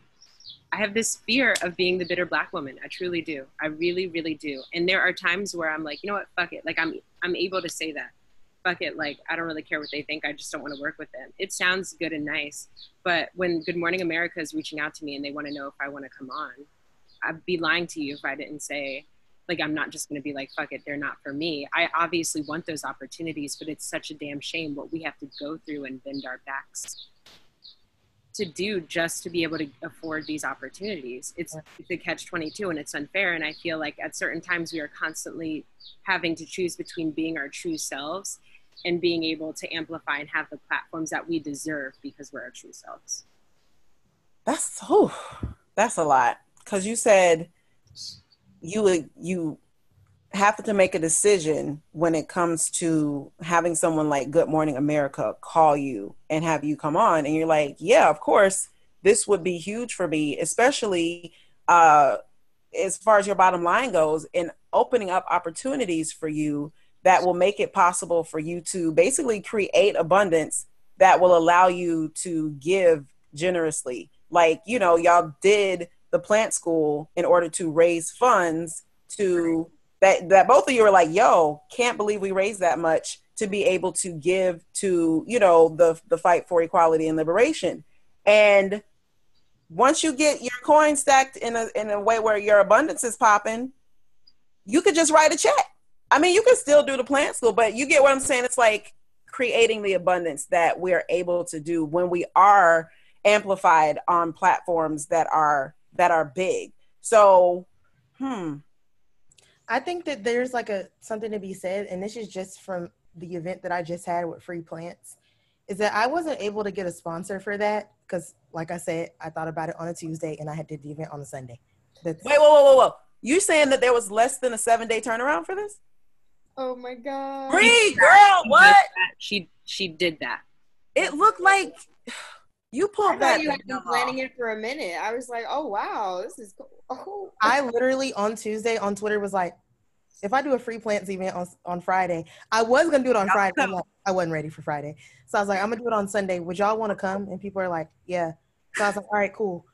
I have this fear of being the bitter black woman. I truly do. I really, really do. And there are times where I'm like, you know what, fuck it. Like I'm I'm able to say that fuck it, like I don't really care what they think. I just don't want to work with them. It sounds good and nice, but when Good Morning America is reaching out to me and they want to know if I want to come on, I'd be lying to you if I didn't say like I'm not just going to be like fuck it, they're not for me. I obviously want those opportunities, but it's such a damn shame what we have to go through and bend our backs to do just to be able to afford these opportunities. It's, the catch 22 and it's unfair. And I feel like at certain times we are constantly having to choose between being our true selves and being able to amplify and have the platforms that we deserve because we're our true selves. That's so that's a lot. Cause you said you would you have to make a decision when it comes to having someone like Good Morning America call you and have you come on and you're like, yeah, of course, this would be huge for me, especially uh as far as your bottom line goes and opening up opportunities for you that will make it possible for you to basically create abundance that will allow you to give generously. Like, you know, y'all did the plant school in order to raise funds to that that both of you are like, yo, can't believe we raised that much to be able to give to, you know, the the fight for equality and liberation. And once you get your coin stacked in a in a way where your abundance is popping, you could just write a check I mean, you can still do the plant school, but you get what I'm saying. It's like creating the abundance that we're able to do when we are amplified on platforms that are that are big. So, hmm. I think that there's like a something to be said, and this is just from the event that I just had with Free Plants, is that I wasn't able to get a sponsor for that because, like I said, I thought about it on a Tuesday and I had did the event on a Sunday. That's- wait, whoa, whoa, whoa, whoa! You saying that there was less than a seven day turnaround for this? Oh my god. Bree, girl, what? She she did that. It looked like you pulled that. You had been planning it for a minute. I was like, oh wow, this is cool. Oh. I literally on Tuesday on Twitter was like, if I do a free plants event on on Friday, I was gonna do it on Friday. Like, I wasn't ready for Friday, so I was like, I'm gonna do it on Sunday. Would y'all want to come? And people are like, yeah. So I was like, all right, cool.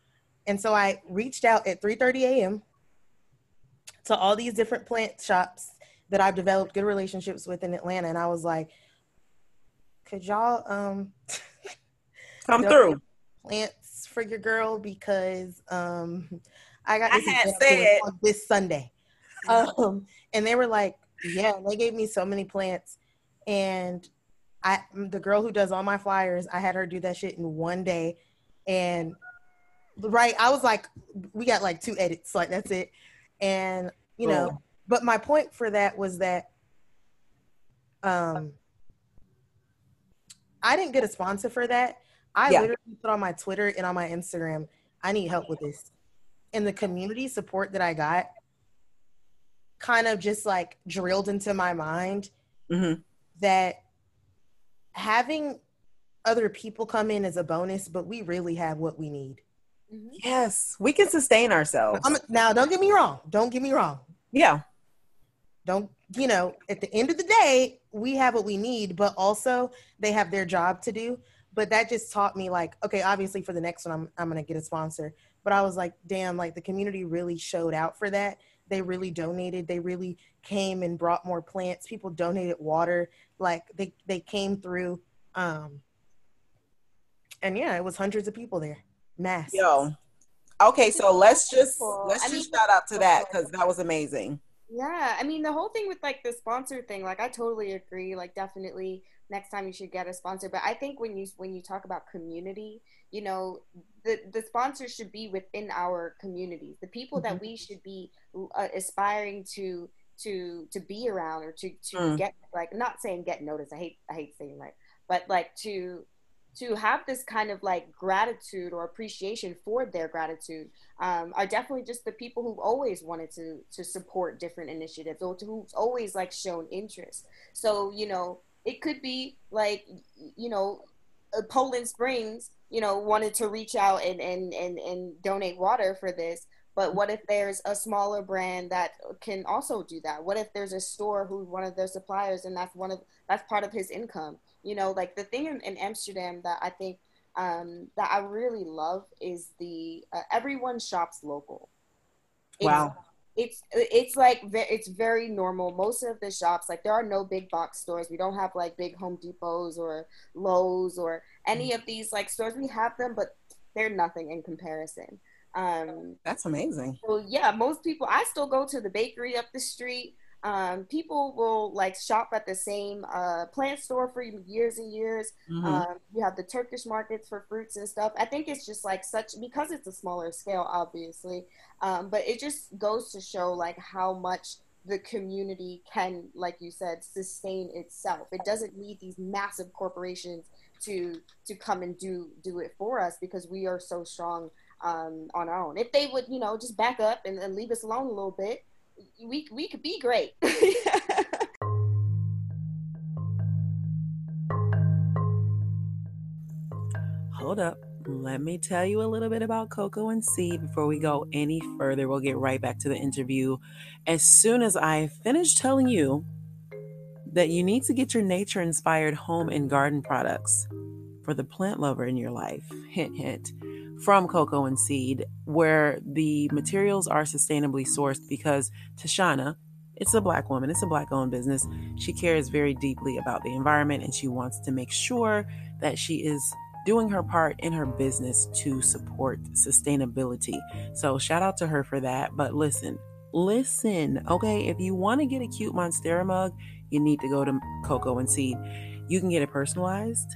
And so I reached out at 3:30 a.m. to all these different plant shops that I've developed good relationships with in Atlanta. And I was like, could y'all um come through plants for your girl because um I got this, I said this Sunday. Um and they were like, yeah, and they gave me so many plants and I the girl who does all my flyers, I had her do that shit in one day and right, I was like we got like two edits, like that's it. And you know, but my point for that was that um I didn't get a sponsor for that. I yeah. literally put on my Twitter and on my Instagram, I need help with this. And the community support that I got kind of just like drilled into my mind mm-hmm. that having other people come in as a bonus, but we really have what we need. Mm-hmm. Yes, we can sustain ourselves. I'm, now, don't get me wrong. Don't get me wrong. Yeah don't you know at the end of the day we have what we need but also they have their job to do but that just taught me like, okay, obviously for the next one, I'm I'm gonna get a sponsor. But I was like, damn, like the community really showed out for that. They really donated. They really came and brought more plants. People donated water. Like they they came through. Um, and yeah, it was hundreds of people there. Mass. Yo. Okay, so let's just let's just shout out to that because that was amazing. Yeah, I mean the whole thing with like the sponsor thing, like I totally agree. Like definitely next time you should get a sponsor. But I think when you when you talk about community, you know, the the sponsors should be within our communities. The people that we should be uh, aspiring to to to be around or to to Mm. get like not saying get noticed. I hate I hate saying that, but like to to have this kind of like gratitude or appreciation for their gratitude um, are definitely just the people who've always wanted to to support different initiatives or to who's always like shown interest. So you know, it could be like you know, uh, Poland Springs, you know, wanted to reach out and and and and donate water for this. But what if there's a smaller brand that can also do that? What if there's a store who's one of their suppliers and that's one of that's part of his income? You know, like the thing in, in Amsterdam that I think um, that I really love is the uh, everyone shops local. It's, Wow. It's it's like it's very normal. Most of the shops, like there are no big box stores. We don't have like big Home Depots or Lowe's or any of these like stores. We have them, but they're nothing in comparison. Um, That's amazing. so yeah, most people. I still go to the bakery up the street. Um, people will like shop at the same uh, plant store for years and years. Mhm. Um, you have the Turkish markets for fruits and stuff. I think it's just like such because it's a smaller scale, obviously. Um, but it just goes to show like how much the community can, like you said, sustain itself. It doesn't need these massive corporations to to come and do do it for us because we are so strong um, on our own. If they would, you know, just back up and, and leave us alone a little bit, we we could be great. Hold up. Let me tell you a little bit about Coco and Seed before we go any further. We'll get right back to the interview. As soon as I finish telling you that you need to get your nature inspired home and garden products for the plant lover in your life, hint, hint, from Cocoa and Seed, where the materials are sustainably sourced because Tashana, it's a black woman, it's a black owned business. She cares very deeply about the environment and she wants to make sure that she is doing her part in her business to support sustainability. So, shout out to her for that. But listen, listen, okay? If you want to get a cute Monstera mug, you need to go to Cocoa and Seed. You can get it personalized.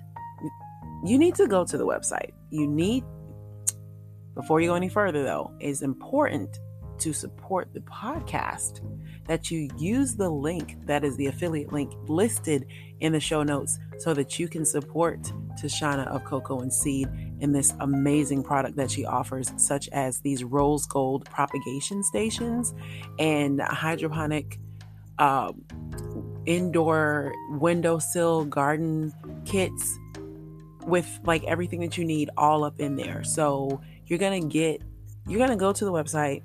You need to go to the website. You need, before you go any further, though, it's important to support the podcast that you use the link that is the affiliate link listed in the show notes so that you can support Tashana of Cocoa and Seed in this amazing product that she offers, such as these rose gold propagation stations and hydroponic um, indoor windowsill garden kits with like everything that you need all up in there. So you're gonna get, you're gonna go to the website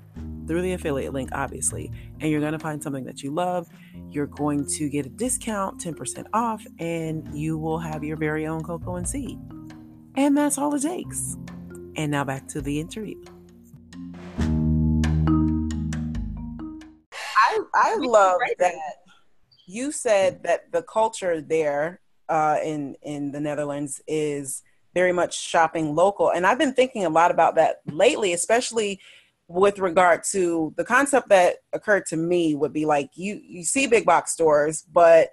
through the affiliate link, obviously, and you're gonna find something that you love. You're going to get a discount, 10% off, and you will have your very own cocoa and seed. And that's all it takes. And now back to the interview. I I love that you said that the culture there uh, in in the Netherlands is very much shopping local, and I've been thinking a lot about that lately, especially with regard to the concept that occurred to me would be like you you see big box stores, but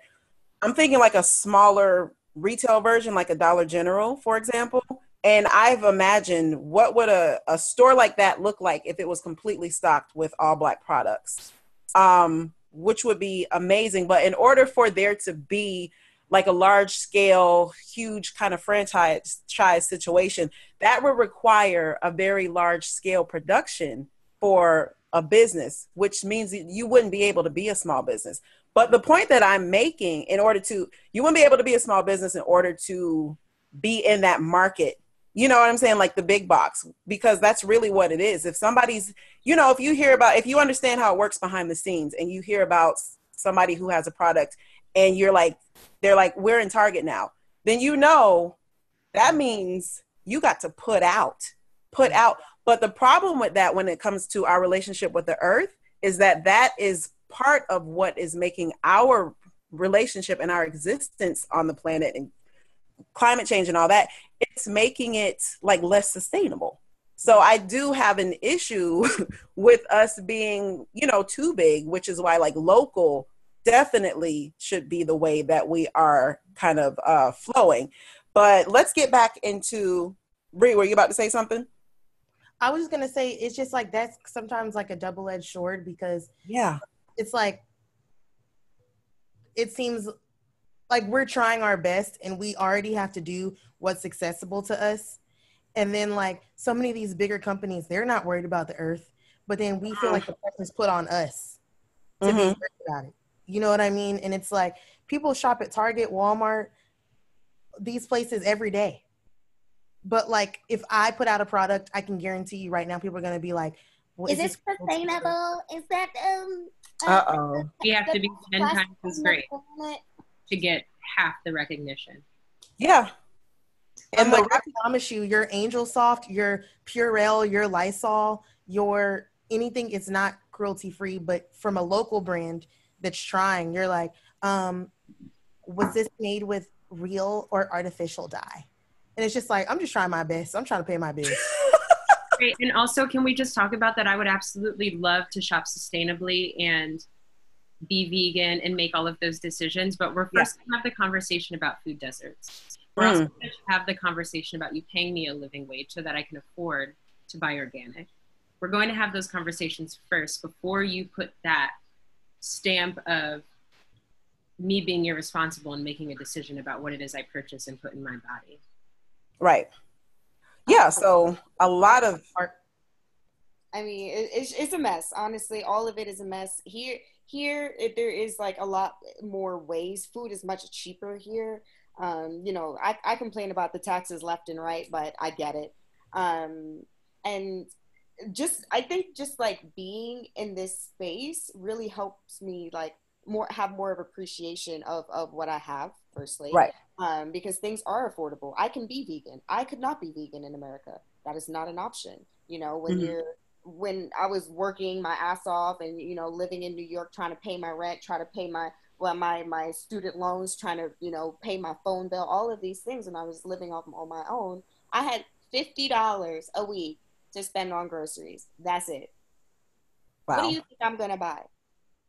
I'm thinking like a smaller retail version, like a Dollar General, for example. And I've imagined what would a, a store like that look like if it was completely stocked with all black products um, which would be amazing. But in order for there to be like a large scale, huge kind of franchise situation, that would require a very large scale production for a business, which means you wouldn't be able to be a small business. But the point that I'm making, in order to, you wouldn't be able to be a small business in order to be in that market. You know what I'm saying? Like the big box, because that's really what it is. If somebody's, you know, if you hear about, if you understand how it works behind the scenes and you hear about somebody who has a product and you're like, they're like, we're in Target now, then you know that means you got to put out, put out. But the problem with that when it comes to our relationship with the earth is that that is part of what is making our relationship and our existence on the planet and climate change and all that it's making it like less sustainable so i do have an issue with us being you know too big which is why like local definitely should be the way that we are kind of uh flowing but let's get back into Bree, were you about to say something I was just gonna say it's just like that's sometimes like a double edged sword because yeah it's like it seems like we're trying our best and we already have to do what's accessible to us. And then like so many of these bigger companies, they're not worried about the earth, but then we feel like the pressure's put on us to be Mhm. worried about it. You know what I mean? And it's like people shop at Target, Walmart, these places every day. But like if I put out a product, I can guarantee you right now people are gonna be like, well, Is it this sustainable? Is that um? uh-oh We have to be 10 times as great to get half the recognition. yeah And and like, I promise you, your Angel Soft, your Purell, your Lysol, your anything is not cruelty free, but from a local brand that's trying, you're like, um, was this made with real or artificial dye? And it's just like, I'm just trying my best. I'm trying to pay my bills. Great. And also, can we just talk about that? I would absolutely love to shop sustainably and be vegan and make all of those decisions. But we're first going to have the conversation about food deserts. We're also Mm. going to have the conversation about you paying me a living wage so that I can afford to buy organic. We're going to have those conversations first before you put that stamp of me being irresponsible and making a decision about what it is I purchase and put in my body. right yeah so a lot of I mean, it's it's a mess. Honestly, all of it is a mess. Here, here, it, there is like a lot more ways. Food is much cheaper here. Um, you know, I, I complain about the taxes left and right, but I get it. Um, and just, I think, just like being in this space really helps me like more have more of appreciation of of what I have. Firstly, right um, because things are affordable. I can be vegan. I could not be vegan in America. That is not an option. You know, when Mhm. you're when I was working my ass off and you know living in New York, trying to pay my rent, trying to pay my well my my student loans, trying to you know pay my phone bill, all of these things, and I was living off on my own. I had fifty dollars a week to spend on groceries. That's it. What do you think I'm gonna buy?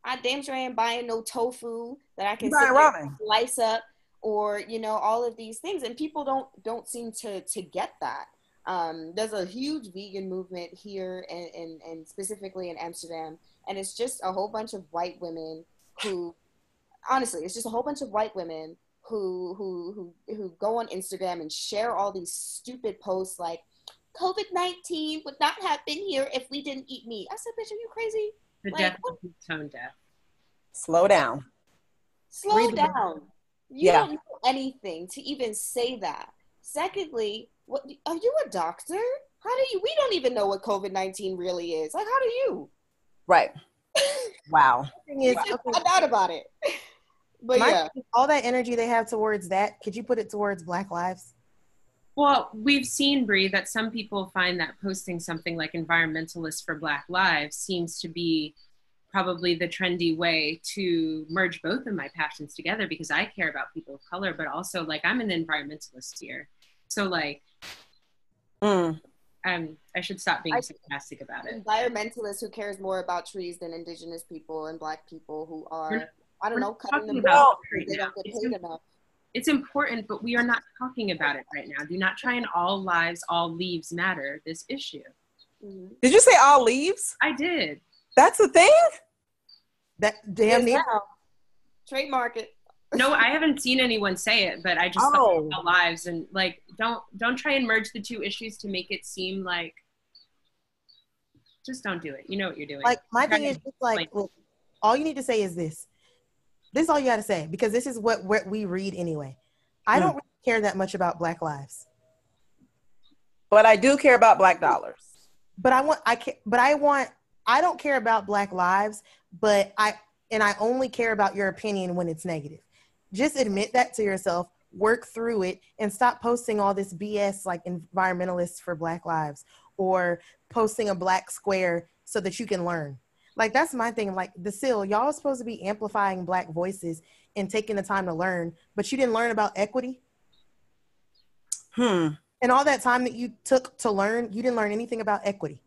I damn sure ain't buying no tofu that I can sit there ramen. slice up or you know all of these things and people don't don't seem to to get that um, there's a huge vegan movement here and, and and specifically in amsterdam and it's just a whole bunch of white women who honestly it's just a whole bunch of white women who who who who go on instagram and share all these stupid posts like covid-19 would not have been here if we didn't eat meat i said bitch are you crazy The Like, death what- of tone deaf. slow down slow Read down. You Yeah. don't know anything to even say that. Secondly, what are you a doctor? How do you? We don't even know what COVID nineteen really is. Like, how do you? right wow Thing is, I okay, found out about it. But my yeah, all that energy they have towards that, could you put it towards Black Lives? Well, we've seen, Bree, that some people find that posting something like environmentalist for Black Lives seems to be probably the trendy way to merge both of my passions together because I care about people of color, but also like I'm an environmentalist here. So like Mm. um I should stop being I- sarcastic about it. environmentalist who cares more about trees than indigenous people and black people who are, We're- I don't know, cutting them about down it because they don't get paid enough. It's important, but we are not talking about it right now. Do not try and all lives, all leaves matter this issue. Mhm. did you say all leaves I did. that's the thing That damn. Yes, now. Trademark it. No, I haven't seen anyone say it, but I just Oh. thought about lives and like don't don't try and merge the two issues to make it seem like just don't do it. You know what you're doing. Like my thing is just like look, all you need to say is this. This is all you got to say because this is what what we read anyway. I Hmm. don't really care that much about Black lives, but i do care about black dollars but I want I ca- but I want I don't care about Black lives, but I and I only care about your opinion when it's negative. Just admit that to yourself. work through it and stop posting all this BS like environmentalists for Black Lives or posting a black square so that you can learn. Like that's my thing. Like the Sill, y'all are supposed to be amplifying black voices and taking the time to learn, but you didn't learn about equity. Hmm. And all that time that you took to learn, you didn't learn anything about equity.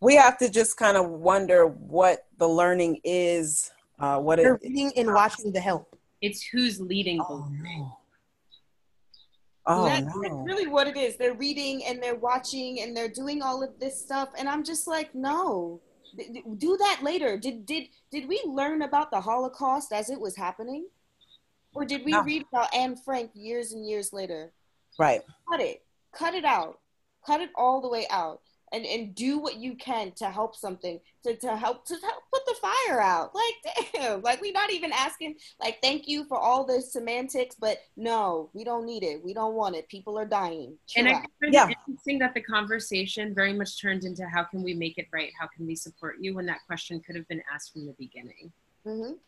We have to just kind of wonder what the learning is. Uh, what You're it, reading and watching the help. It's who's leading the oh learning. no. Oh that's, that's really what it is. They're reading and they're watching and they're doing all of this stuff, and I'm just like, no, Th- th- do that later. Did did did we learn about the Holocaust as it was happening, or did we No. read about Anne Frank years and years later? Right. Cut it, cut it out, cut it all the way out, and and do what you can to help something to to help to help put the fire out. Like damn, like we're not even asking like thank you for all the semantics, but no, we don't need it. We don't want it. People are dying. Chill And I out. find Yeah. it interesting that the conversation very much turned into how can we make it right? How can we support you? When that question could have been asked from the beginning. Mhm.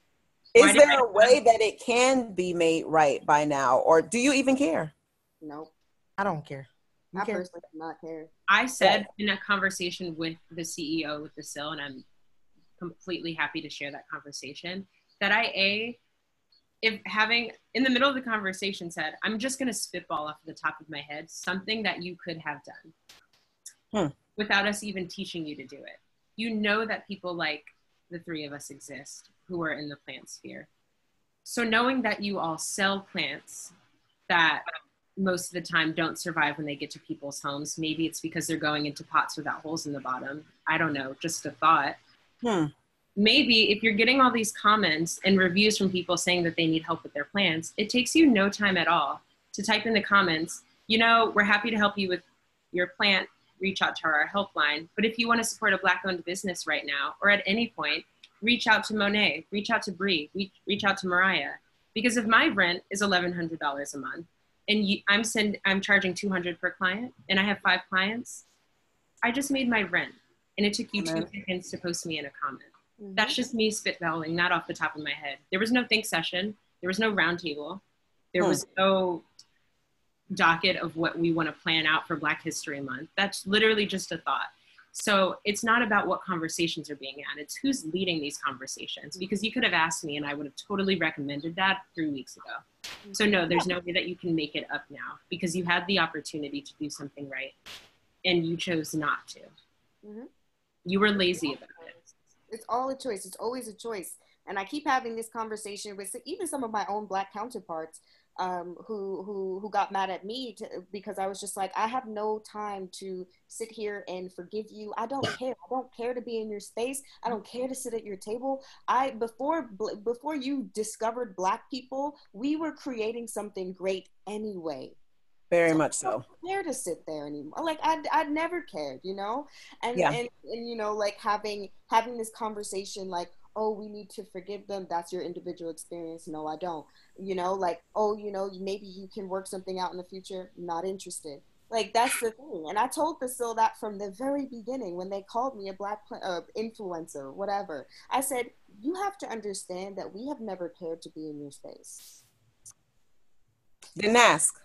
Is there I- a way that it can be made right by now, or do you even care? Nope. I don't care. You I care? personally do not care. I said in a conversation with the CEO with the Sill, and I'm completely happy to share that conversation, that I a if having in the middle of the conversation said, I'm just gonna spitball off the top of my head something that you could have done Hmm. without us even teaching you to do it. You know that people like the three of us exist who are in the plant sphere. So knowing that you all sell plants that most of the time don't survive when they get to people's homes. Maybe it's because they're going into pots without holes in the bottom. I don't know, just a thought. Hmm. Maybe if you're getting all these comments and reviews from people saying that they need help with their plants, it takes you no time at all to type in the comments, you know, we're happy to help you with your plant, reach out to our helpline. But if you want to support a black owned business right now or at any point, reach out to Monet, reach out to Bree, reach, reach out to Mariah. Because if my rent is $1,100 a month, and you, I'm send I'm charging 200 per client and I have five clients, I just made my rent and it took you two seconds to post me in a comment. Mhm. That's just me spitballing, not off the top of my head. There was no think session, there was no roundtable, there Hmm. was no docket of what we want to plan out for Black History Month. That's literally just a thought. So it's not about what conversations are being had, it's who's leading these conversations. Because you could have asked me and I would have totally recommended that three weeks ago. So no, there's no way that you can make it up now because you had the opportunity to do something right and you chose not to. Mhm. You were lazy about it. It's all a choice. It's always a choice. And I keep having this conversation with even some of my own black counterparts um, who who who got mad at me to, because I was just like, I have no time to sit here and forgive you. I don't care. I don't care to be in your space. I don't care to sit at your table. I before bl- before you discovered black people, we were creating something great anyway. Very much so. I don't care to sit there anymore. Like I, I never cared, you know, and, Yeah. and and you know, like having having this conversation, like, oh, we need to forgive them. That's your individual experience. No, I don't. You know, like, oh, you know, maybe you can work something out in the future. Not interested. Like that's the thing. And I told Priscilla that from the very beginning when they called me a black uh, influencer, whatever. I said, you have to understand that we have never cared to be in your space. Didn't ask.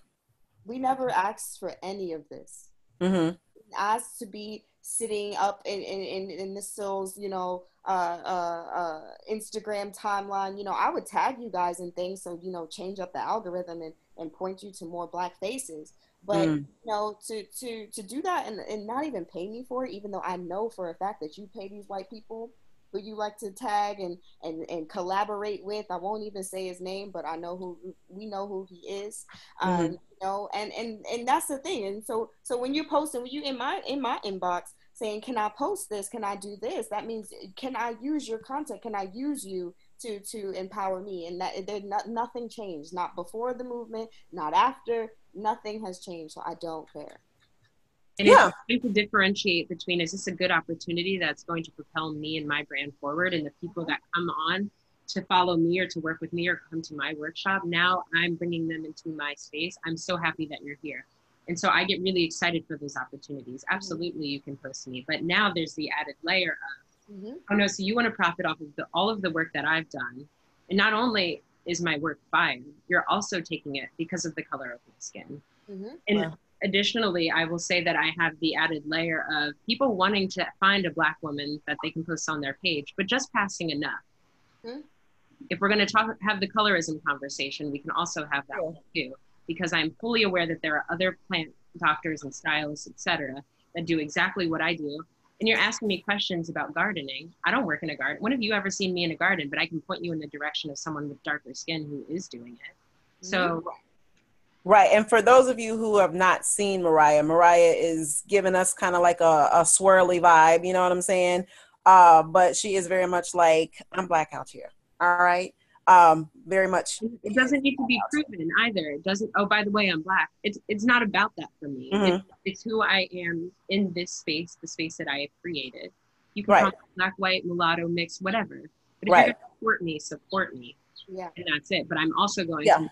We never asked for any of this. Mm-hmm. asked to be sitting up in in in, in the Sill's you know uh, uh uh instagram timeline you know i would tag you guys and things so you know change up the algorithm and and point you to more black faces but Mm. you know to to to do that and, and not even pay me for it even though i know for a fact that you pay these white people who you like to tag and and and collaborate with. I won't even say his name but i know who we know who he is um Mhm. you know and and and that's the thing. And so so when you're posting when you in my in my inbox saying can i post this? Can i do this? That means can i use your content? Can i use you to to empower me? And that there not, nothing changed. Not before the movement not after. Nothing has changed so i don't care And Yeah. it's trying to differentiate between is this a good opportunity that's going to propel me and my brand forward and the people that come on to follow me or to work with me or come to my workshop. Now I'm bringing them into my space. I'm so happy that you're here. And so I get really excited for those opportunities. Absolutely, you can post me. But now there's the added layer of, mm-hmm. oh no, so you want to profit off of the, all of the work that I've done. And not only is my work fine, you're also taking it because of the color of my skin. Mhm. And Wow. Additionally, I will say that I have the added layer of people wanting to find a black woman that they can post on their page, but just passing enough. Hmm. If we're going to talk, have the colorism conversation, we can also have that one too, because I'm fully aware that there are other plant doctors and stylists, etc., that do exactly what I do. And you're asking me questions about gardening. I don't work in a garden. When have you ever seen me in a garden? But I can point you in the direction of someone with darker skin who is doing it. So Right. And for those of you who have not seen Mariah, Mariah is giving us kind of like a, a swirly vibe, you know what I'm saying? Uh, but she is very much like, I'm black out here. All right. Um, very much. it doesn't need to be proven either. It doesn't. Oh, by the way, I'm black. It's it's not about that for me. Mhm. It's, it's who I am in this space, the space that I have created. You can Right. call me black, white, mulatto, mix, whatever. But if Right. you're gonna support me, support me, Yeah. and that's it. But I'm also going Yeah. to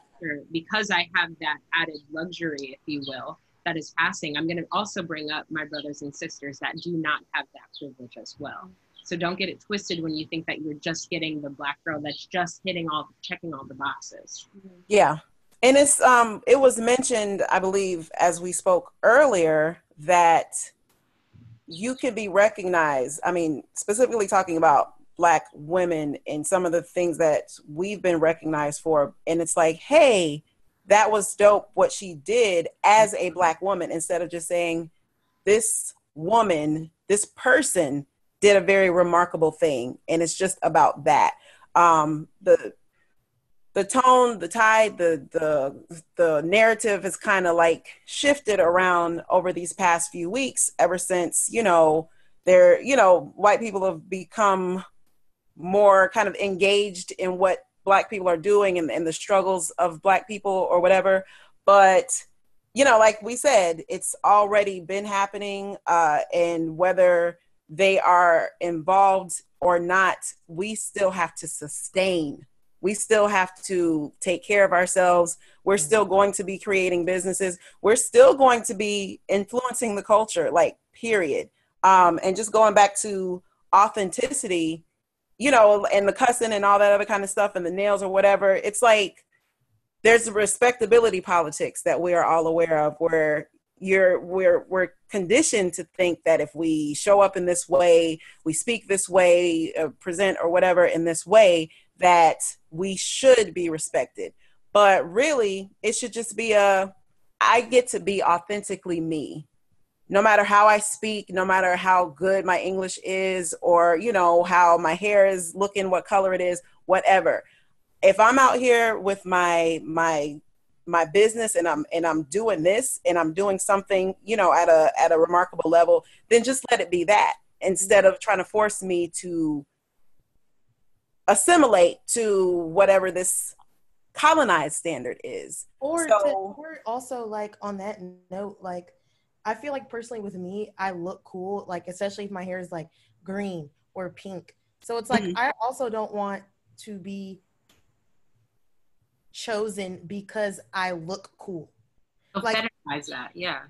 because I have that added luxury, if you will, that is passing. I'm going to also bring up my brothers and sisters that do not have that privilege as well. So don't get it twisted when you think that you're just getting the black girl that's just hitting all checking all the boxes. Yeah. And it's um it was mentioned, I believe, as we spoke earlier, that you can be recognized. I mean, specifically talking about black women and some of the things that we've been recognized for. And it's like, hey, that was dope what she did as a black woman, instead of just saying, this woman, this person did a very remarkable thing. And it's just about that. Um, the the tone, the tide, the the the narrative has kind of like shifted around over these past few weeks. Ever since you know, there you know, white people have become more kind of engaged in what black people are doing and, and the struggles of black people or whatever. But you know, like we said, it's already been happening, uh, and whether they are involved or not, we still have to sustain. We still have to take care of ourselves. We're still going to be creating businesses. We're still going to be influencing the culture like period. Um, and just going back to authenticity you know and the cussing and all that other kind of stuff and the nails or whatever it's like there's respectability politics that we are all aware of where you're we're we're conditioned to think that if we show up in this way we speak this way uh, present or whatever in this way that we should be respected. But really it should just be a i get to be authentically me no matter how i speak no matter how good my english is or you know how my hair is looking what color it is whatever if i'm out here with my my my business and i'm and i'm doing this and i'm doing something you know at a at a remarkable level then just let it be that instead of trying to force me to assimilate to whatever this colonized standard is. Or, So- to, or also like on that note, like I feel like personally with me, I look cool, like especially if my hair is like green or pink. So it's like Mhm. I also don't want to be chosen because I look cool. They'll Like- fetishize that, yeah.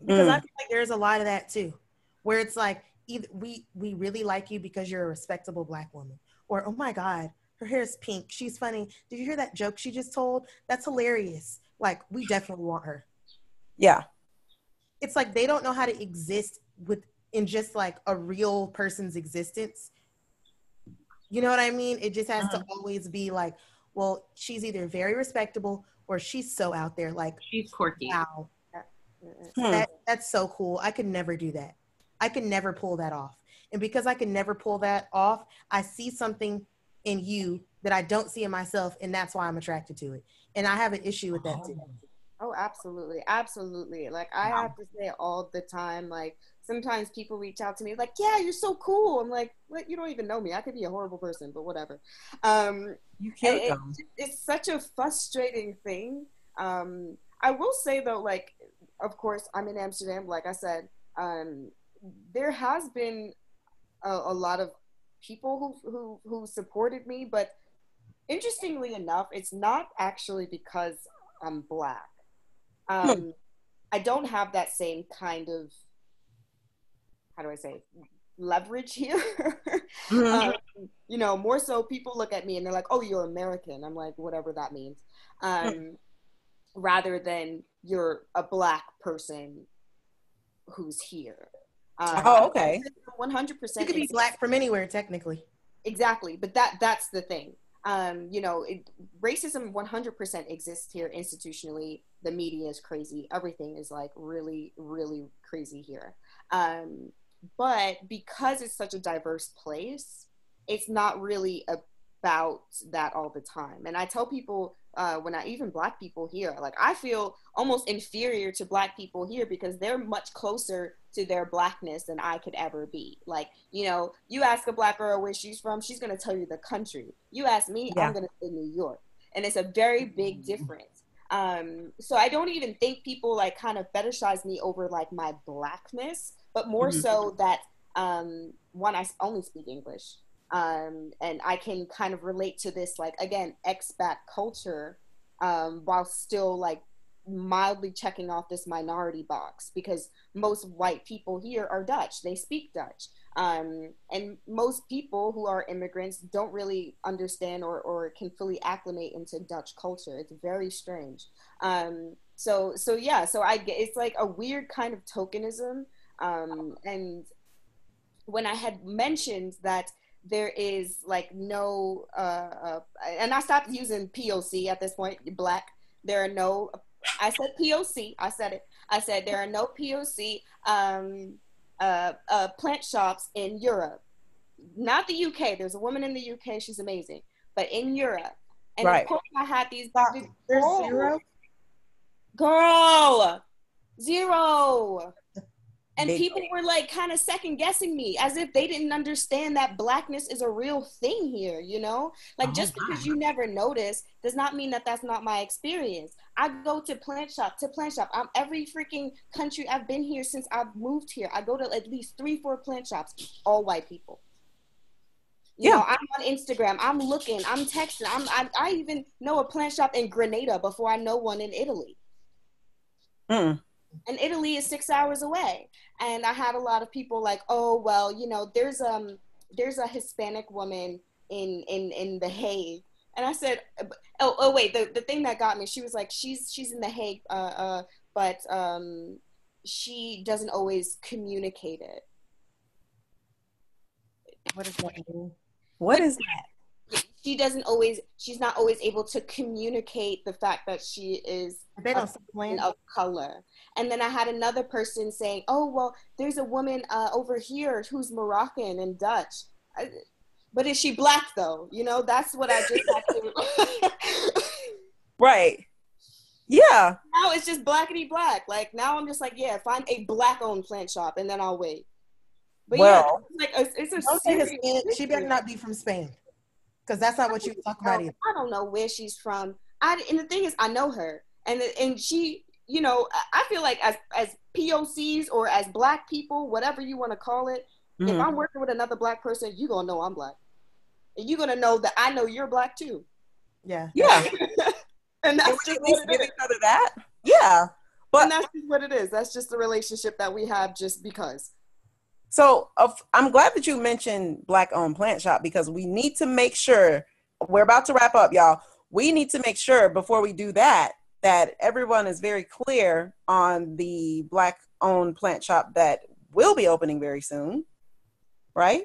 Because I Mm. feel like there's a lot of that too, where it's like either we we really like you because you're a respectable black woman, or oh my god, her hair is pink, she's funny. Did you hear that joke she just told? That's hilarious. Like we definitely want her. Yeah. It's like they don't know how to exist with in just like a real person's existence. You know what I mean? It just has to always be like, well, she's either very respectable or she's so out there. Like, She's quirky. wow, Hmm. that that's so cool. I could never do that. I could never pull that off. And because I can never pull that off, I see something in you that I don't see in myself, and that's why I'm attracted to it. And I have an issue with that too. Oh, absolutely. Absolutely. Like I have to say all the time, like sometimes people reach out to me like, yeah, you're so cool. I'm like, what? You don't even know me. I could be a horrible person, but whatever. Um, You cute it- it's such a frustrating thing. Um, I will say though, like, of course, I'm in Amsterdam. Like I said, um, there has been a, a lot of people who, who who supported me, but interestingly enough, it's not actually because I'm black. Um, I don't have that same kind of how do I say leverage here. Mhm. um, you know, more so people look at me and they're like, "Oh, you're American." I'm like, whatever that means. Um, rather than you're a black person who's here. Um, Oh, okay. One hundred percent. You could be black from anywhere, technically. Exactly, but that that's the thing. Um, you know, it, racism 100% exists here institutionally. The media is crazy. Everything is like really, really crazy here. Um, but because it's such a diverse place, it's not really about that all the time. And I tell people uh, when I even black people here, like I feel almost inferior to black people here because they're much closer to their blackness than I could ever be. Like, you know, you ask a black girl where she's from, she's gonna tell you the country. You ask me, Yeah. I'm gonna say New York. And it's a very big difference. Um, so I don't even think people like kind of fetishize me over like my blackness, but more Mhm. so that um, one, I only speak English. Um, and I can kind of relate to this, like, again, expat culture um, while still like mildly checking off this minority box because most white people here are Dutch. They speak Dutch. Um, and most people who are immigrants don't really understand or, or can fully acclimate into Dutch culture. It's very strange. Um, so, so yeah, so I get, it's like a weird kind of tokenism. Um, and when I had mentioned that there is like no, uh, uh, and I stopped using POC at this point, black. There are no, I said POC, I said it. I said there are no POC um, uh, uh, plant shops in Europe. Not the UK. There's a woman in the UK, she's amazing. But in Europe. And Right. of course, I had these. Stop. these There's zero. girl zero and Big people were like kind of second guessing me as if they didn't understand that blackness is a real thing here you know like Oh, just because you never notice does not mean that that's not my experience i go to plant shop to plant shop i'm every freaking country i've been here since i've moved here i go to at least three four plant shops all white people you Yeah. know, I'm on Instagram. I'm looking. I'm texting. I'm. I, I even know a plant shop in Grenada before I know one in Italy Mm. And Italy is six hours away. And I had a lot of people like, oh well, you know, there's um there's a Hispanic woman in in in the Hague, and I said, oh oh wait, the the thing that got me, she was like, she's she's in the Hague, uh uh, but um she doesn't always communicate it. What does that mean? What is that? She doesn't always. She's not always able to communicate the fact that she is They a don't speak person land. of color. And then I had another person saying, "Oh well, there's a woman uh, over here who's Moroccan and Dutch, I, but is she black though? You know, that's what I just had to. Right. Yeah. now it's just blackety black. Like now I'm just like, yeah, find a black-owned plant shop, and then I'll wait. But Well- yeah, it's like a, it's a serious Hispanic. She better not be from Spain, because that's not what you talk about either. I don't know where she's from. I and the thing is, I know her, and and she, you know, I- I feel like as as POCs or as Black people, whatever you want to call it, if Mhm. I'm working with another Black person, you're gonna know I'm Black, and you're gonna know that I know you're Black too, Yeah. Yeah. and that's we just at least what give it each other that? Yeah. But And that's just what it is. That's just the relationship that we have, just because. So uh, I'm glad that you mentioned Black owned plant shop because we need to make sure we're about to wrap up, y'all. We need to make sure before we do that that everyone is very clear on the Black owned plant shop that will be opening very soon, right?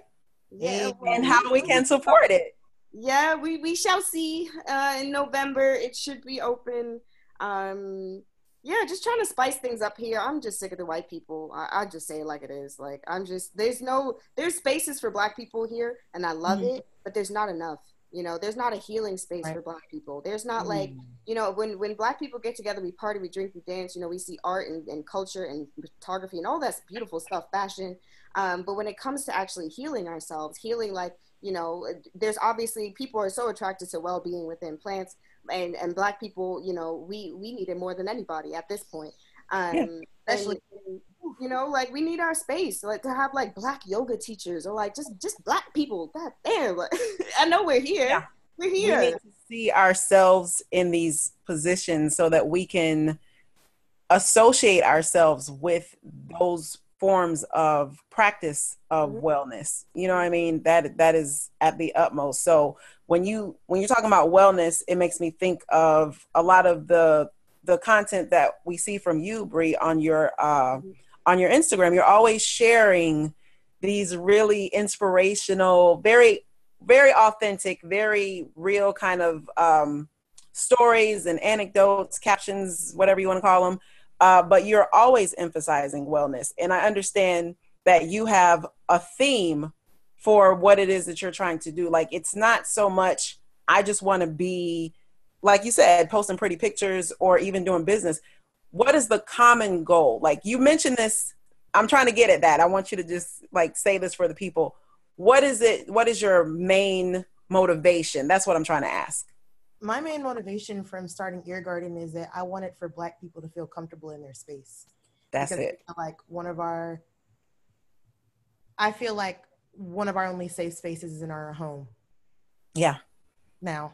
Yeah, And how we can support it. yeah we we shall see uh in november it should be open um yeah just trying to spice things up here i'm just sick of the white people i, I just say it like it is like i'm just there's no there's spaces for black people here and i love Mhm. it but there's not enough you know there's not a healing space Right. for black people. There's not like you know when when black people get together we party we drink we dance you know we see art and, and culture and photography and all that's beautiful stuff fashion. Um, but when it comes to actually healing ourselves healing like you know there's obviously people are so attracted to well-being within plants and and black people you know we we need it more than anybody at this point. Um Yeah, especially- you know like we need our space like to have like black yoga teachers or like just just black people god damn like, i know we're here Yeah. we're here We need to see ourselves in these positions so that we can associate ourselves with those forms of practice of Mhm. wellness. You know what I mean? That that is at the utmost. So when you when you're talking about wellness, it makes me think of a lot of the the content that we see from you, Bree, on your uh, on your Instagram. You're always sharing these really inspirational, very very authentic, very real kind of um, stories and anecdotes, captions, whatever you want to call them. Uh, but you're always emphasizing wellness, and I understand that you have a theme for what it is that you're trying to do. Like it's not so much I just want to be like you said, posting pretty pictures or even doing business. What is the common goal? Like you mentioned this, I'm trying to get at that. I want you to just like say this for the people. What is it? What is your main motivation? That's what I'm trying to ask. My main motivation from starting Ear Garden is that I wanted for Black people to feel comfortable in their space. That's because it. Like one of our I feel like one of our only safe spaces is in our home Yeah. now.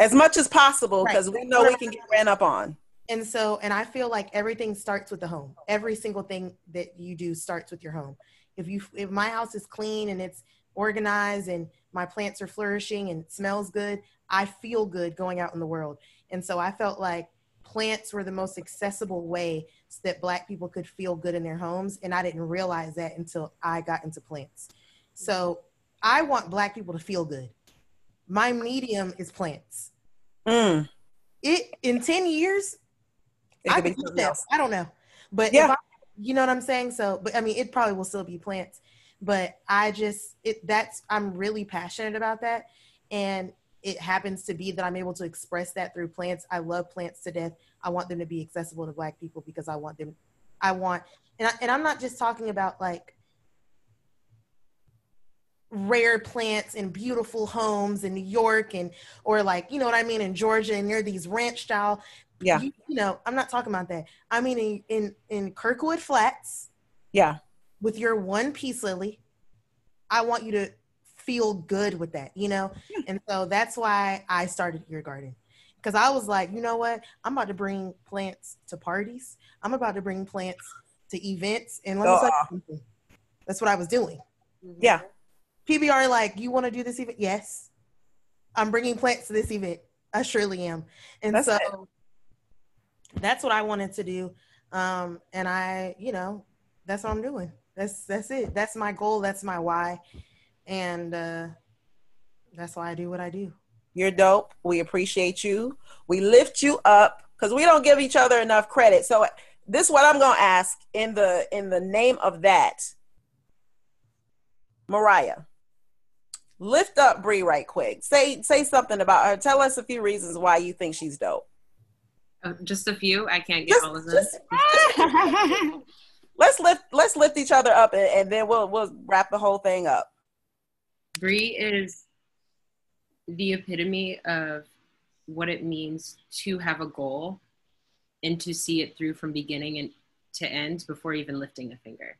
As much as possible Right. because we know we can get ran up on. And so, and I feel like everything starts with the home. Every single thing that you do starts with your home. If you, if my house is clean and it's organized and my plants are flourishing and it smells good, I feel good going out in the world. And so I felt like plants were the most accessible way so that Black people could feel good in their homes. And I didn't realize that until I got into plants. So I want Black people to feel good. My medium is plants. Mm. It in 10 years, I could be could do that. I don't know, but Yeah. if I, you know what I'm saying. So, but I mean, it probably will still be plants. But I just it that's I'm really passionate about that, and it happens to be that I'm able to express that through plants. I love plants to death. I want them to be accessible to Black people because I want them. I want, and I, and I'm not just talking about like rare plants and beautiful homes in New York and or like you know what I mean in Georgia and they're these ranch style Yeah. you, you know, I'm not talking about that. I mean, in, in in Kirkwood Flats Yeah. with your one piece lily, I want you to feel good with that, you know. Hmm. And so that's why I started your garden because I was like, you know what, I'm about to bring plants to parties. I'm about to bring plants to events, and let me tell you something. That's what I was doing. Yeah. PBR, like, you want to do this event? Yes. I'm bringing plants to this event. I surely am. And That's so it. that's what I wanted to do. Um, and I, you know, that's what I'm doing. That's that's it. That's my goal. That's my why. And uh that's why I do what I do. You're dope. We appreciate you. We lift you up because we don't give each other enough credit. So this is what I'm gonna ask in the in the name of that. Mariah, lift up Bree right quick. Say say something about her. Tell us a few reasons why you think she's dope. Oh, just a few. I can't get Just- all of them. just- Let's lift let's lift each other up and, and then we'll we'll wrap the whole thing up. Bree is the epitome of what it means to have a goal and to see it through from beginning and to end before even lifting a finger.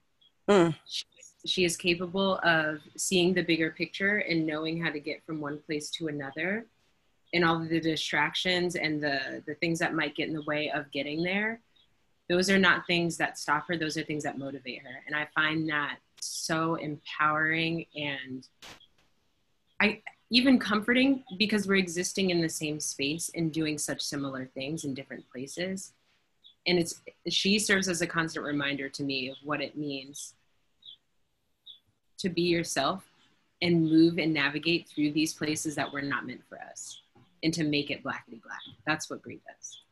Mm. She, she is capable of seeing the bigger picture and knowing how to get from one place to another and all of the distractions and the, the things that might get in the way of getting there. Those are not things that stop her, those are things that motivate her. And I find that so empowering and I even comforting because we're existing in the same space and doing such similar things in different places. And it's she serves as a constant reminder to me of what it means to be yourself and move and navigate through these places that were not meant for us and to make it black be black. That's what Bree does.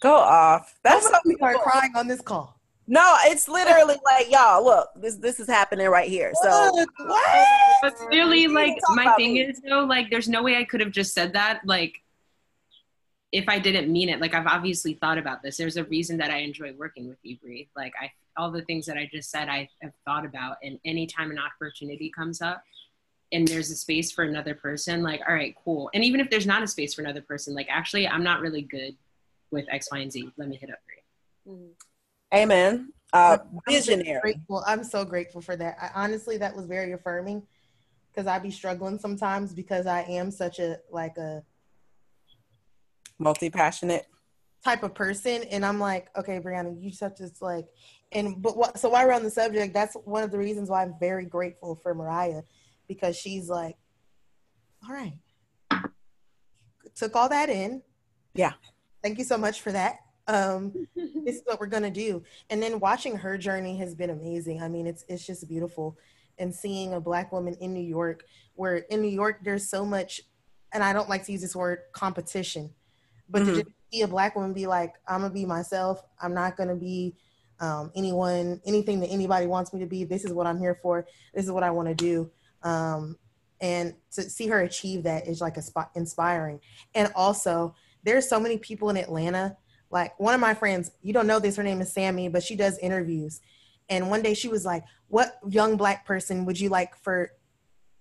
Go off. That's That's so we are crying on this call. No, it's literally like y'all. Look, this this is happening right here. So Look, what? But clearly, like my thing me. is though, like there's no way I could have just said that. Like if I didn't mean it, like I've obviously thought about this. There's a reason that I enjoy working with you, Bree. Like I, all the things that I just said, I have thought about. And anytime an opportunity comes up, and there's a space for another person, like all right, cool. And even if there's not a space for another person, like actually, I'm not really good with X, Y, and Z. Let me hit up Bree. Mhm. amen. Uh, I'm so visionary. Grateful. I'm so grateful for that. I, honestly, that was very affirming because I be struggling sometimes because I am such a like a multi passionate. type of person, and I'm like, okay, Brianna, you just have to like, and but what? So while we're on the subject, that's one of the reasons why I'm very grateful for Mariah, because she's like, all right, took all that in. Yeah. Thank you so much for that. Um, this is what we're gonna do. And then watching her journey has been amazing. I mean, it's it's just beautiful. And seeing a black woman in New York, where in New York there's so much, and I don't like to use this word competition, but Mhm. to just see a black woman be like, I'm gonna be myself. I'm not gonna be um, anyone, anything that anybody wants me to be. This is what I'm here for. This is what I want to do. Um, and to see her achieve that is like a spot inspiring. And also, there's so many people in Atlanta. Like one of my friends, you don't know this, her name is Sammy, but she does interviews. And one day she was like, What young black person would you like for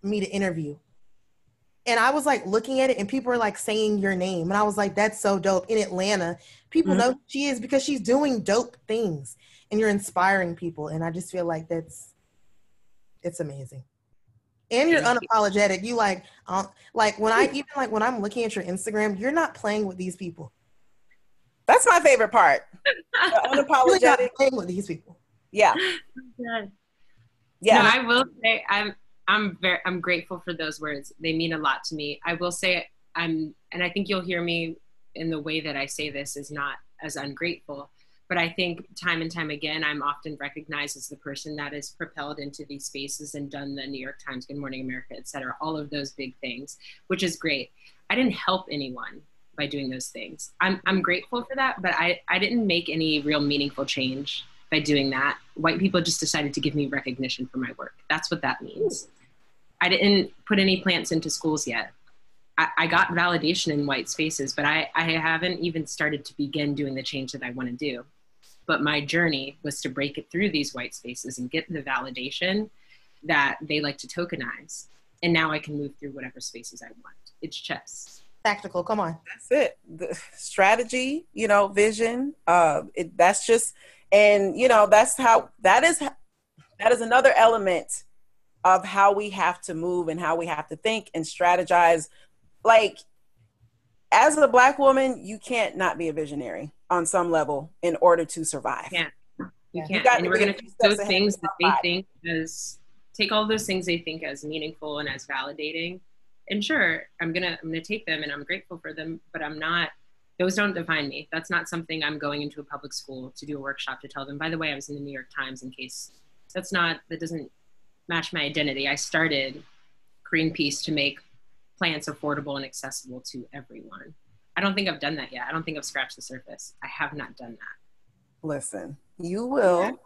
me to interview? And I was like looking at it, and people were like saying your name. And I was like, That's so dope. In Atlanta, people Mhm. know who she is because she's doing dope things and you're inspiring people. And I just feel like that's it's amazing. And you're Thank unapologetic. You like, uh, like when I even like when I'm looking at your Instagram, you're not playing with these people. That's my favorite part. The You're really not unapologetic. playing with these people. Yeah. Yeah. Yeah. No, I will say I'm I'm very I'm grateful for those words. They mean a lot to me. I will say I'm and I think you'll hear me in the way that I say this is not as ungrateful. But I think time and time again, I'm often recognized as the person that is propelled into these spaces and done the New York Times, Good Morning America, et cetera, all of those big things, which is great. I didn't help anyone by doing those things. I'm, I'm grateful for that, but I, I didn't make any real meaningful change by doing that. White people just decided to give me recognition for my work. That's what that means. I didn't put any plants into schools yet. I, I got validation in white spaces, but I, I haven't even started to begin doing the change that I want to do. But my journey was to break it through these white spaces and get the validation that they like to tokenize. And now I can move through whatever spaces I want. It's chess. Tactical, come on. that's it the strategy you know vision uh it, that's just and you know that's how that is that is another element of how we have to move and how we have to think and strategize like as a black woman you can't not be a visionary on some level in order to survive Yeah. You Yeah. can't. got and we're going to take those things that they think as take all those things they think as meaningful and as validating. And sure, I'm gonna I'm gonna take them and I'm grateful for them, but I'm not. Those don't define me. That's not something I'm going into a public school to do a workshop to tell them. By the way, I was in the New York Times in case that's not that doesn't match my identity. I started Greenpeace to make plants affordable and accessible to everyone. I don't think I've done that yet. I don't think I've scratched the surface. I have not done that. listen you will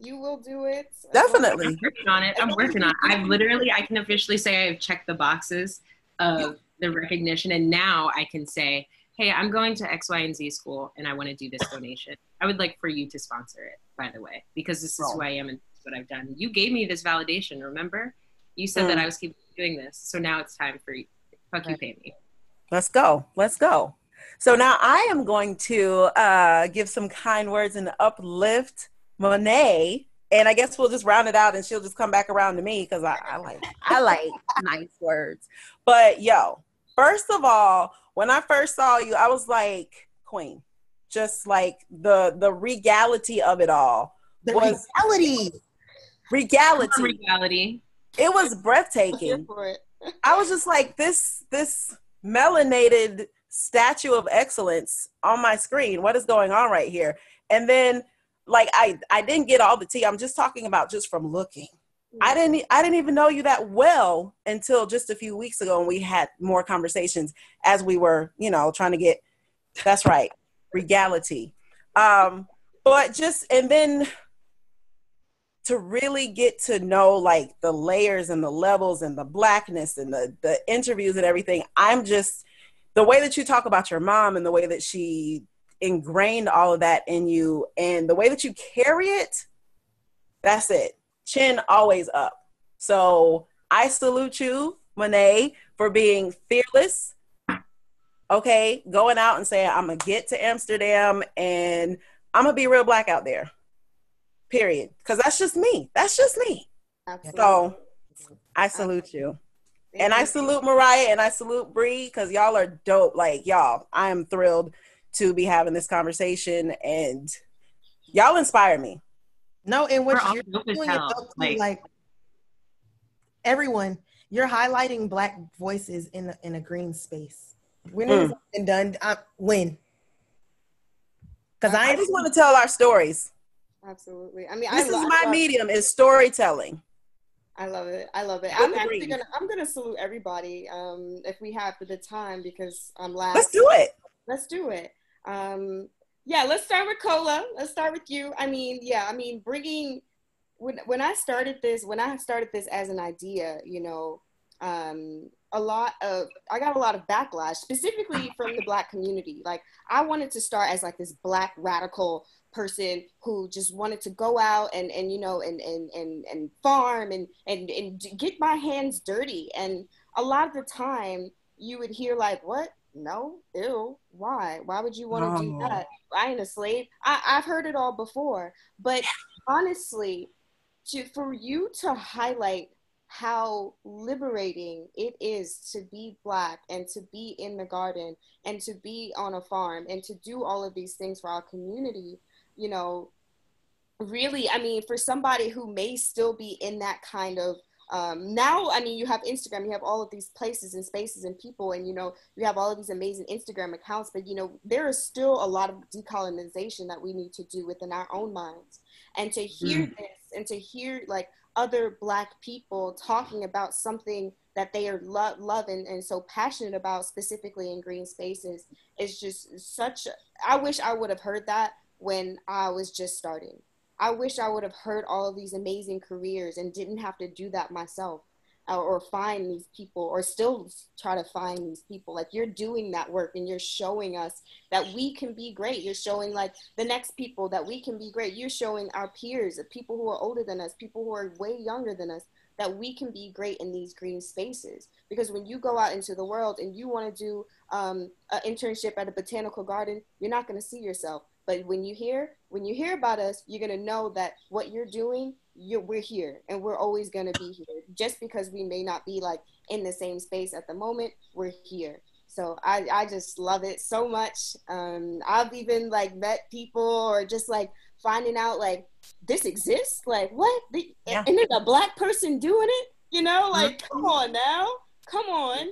you will do it. definitely I'm working on it. I'm working on it. I've literally, I can officially say I've checked the boxes of the recognition, and now I can say, hey, I'm going to X, Y, and Z school, and I want to do this donation. I would like for you to sponsor it, by the way, because this is who I am and this is what I've done. You gave me this validation, remember? You said that Mm. I was keeping doing this, so now it's time for you. Fuck you, pay me. Let's go. Let's go. So now I am going to uh, give some kind words and uplift Monet, and I guess we'll just round it out, and she'll just come back around to me because I, I like I like nice words. But yo, first of all, when I first saw you, I was like Queen, just like the the regality of it all. The Was- reality. Regality. Reality. It was breathtaking. it. I was just like this this melanated statue of excellence on my screen. What is going on right here? And then like I I didn't get all the tea. I'm just talking about just from looking. I didn't I didn't even know you that well until just a few weeks ago and we had more conversations as we were, you know, trying to get that's right, regality. Um but just and then to really get to know like the layers and the levels and the blackness and the the interviews and everything. I'm just the way that you talk about your mom and the way that she ingrained all of that in you and the way that you carry it that's it. Chin always up. So i salute you monet for being fearless okay? Going out and saying i'm gonna get to amsterdam and i'm gonna be real black out there period because that's just me that's just me Absolutely. so i salute you and i salute mariah and i salute Bree because y'all are dope like y'all i am thrilled to be having this conversation, and y'all inspire me. No, and We're what you're doing it though, like- like, everyone, you're highlighting black voices in a, in a green space. When Mm. has it been done? Uh, when? Because I, I just want to tell our stories. Absolutely. I mean, This I is lo- I my love- medium is storytelling. I love it. I love it. I'm actually gonna I'm gonna salute everybody um, if we have the time because I'm last. Let's do it. Let's do it. Um, yeah, let's start with Cola. Let's start with you. I mean, yeah, I mean, bringing when when I started this, when I started this as an idea, you know, um, a lot of I got a lot of backlash, specifically from the Black community. Like, I wanted to start as like this Black radical person who just wanted to go out and and you know and and and, and farm and, and and get my hands dirty. And a lot of the time you would hear like what? No? Ew. Why? Why would you want to do that? I ain't a slave. I, i've heard it all before. But honestly to for you to highlight how liberating it is to be black and to be in the garden and to be on a farm and to do all of these things for our community you know really i mean for somebody who may still be in that kind of um, now i mean you have instagram you have all of these places and spaces and people and you know you have all of these amazing instagram accounts but you know there is still a lot of decolonization that we need to do within our own minds. And to hear this and to hear like other black people talking about something that they are lo- loving and so passionate about specifically in green spaces is just such i wish i would have heard that when i was just starting. I wish i would have heard all of these amazing careers and didn't have to do that myself or, or find these people or still try to find these people. Like you're doing that work and you're showing us that we can be great. You're showing like the next people that we can be great. You're showing our peers people who are older than us people who are way younger than us that we can be great in these green spaces. Because when you go out into the world and you want to do um, an internship at a botanical garden you're not going to see yourself but when you hear when you hear about us you're going to know that what you're doing you're, we're here and we're always going to be here. Just because we may not be like in the same space at the moment we're here. So i, I just love it so much. Um, i've even like met people or just like finding out like this exists? Like what? The- Yeah. and there's a black person doing it? You know like come on now. Come on.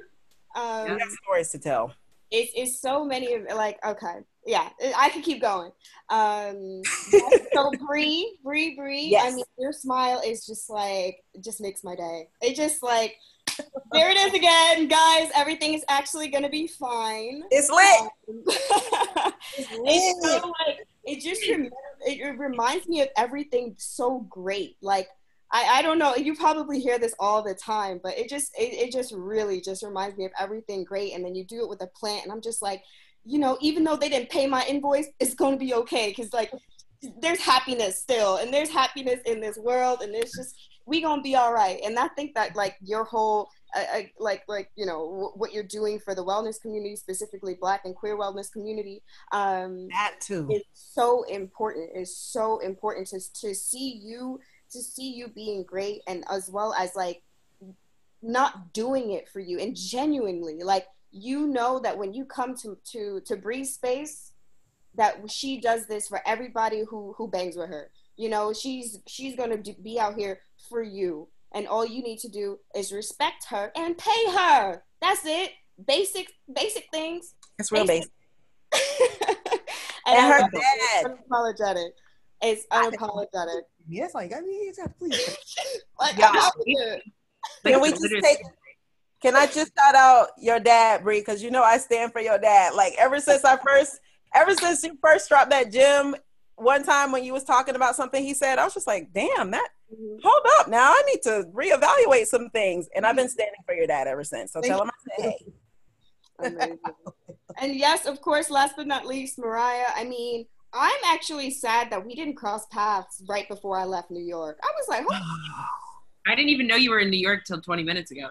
Um, We got stories to tell. it's, it's so many of like okay yeah i could keep going um so Bree, Bree, Bree. I mean, your smile is just like just makes my day. It just like there it is again, guys. Everything is actually gonna be fine. It's lit. Um, it's so like it just rem- it, it reminds me of everything so great. Like I, I don't know, you probably hear this all the time, but it just it, it just really just reminds me of everything great. And then you do it with a plant, and I'm just like, you know, even though they didn't pay my invoice, it's gonna be okay because like there's happiness still, and there's happiness in this world, and there's just we gonna be all right. And I think that like your whole I, I, like like you know w- what you're doing for the wellness community, specifically Black and queer wellness community, um, That too. is so important. It's so important to to see you to see you being great, and as well as like not doing it for you and genuinely like you know that when you come to to to Bree's space that she does this for everybody who who bangs with her you know she's she's gonna do, be out here for you and all you need to do is respect her and pay her that's it basic basic things It's real basic. and, And her love it. dad. It's unapologetic it's unapologetic yes, like I mean, it's- please. like Yeah. I'm out here. Like, Can we just take? Can I just shout out your dad, Bree? Because you know I stand for your dad. Like ever since I first, ever since you first dropped that gym one time when you was talking about something he said, I was just like, damn, that. Mm-hmm. Hold up, now I need to reevaluate some things, and I've been mm-hmm. standing for your dad ever since. So Thank tell him I said, hey. Amazing. and yes, of course, last but not least, Mariah. I mean, I'm actually sad that we didn't cross paths right before I left New York. I was like, oh, I didn't even know you were in New York till 20 minutes ago.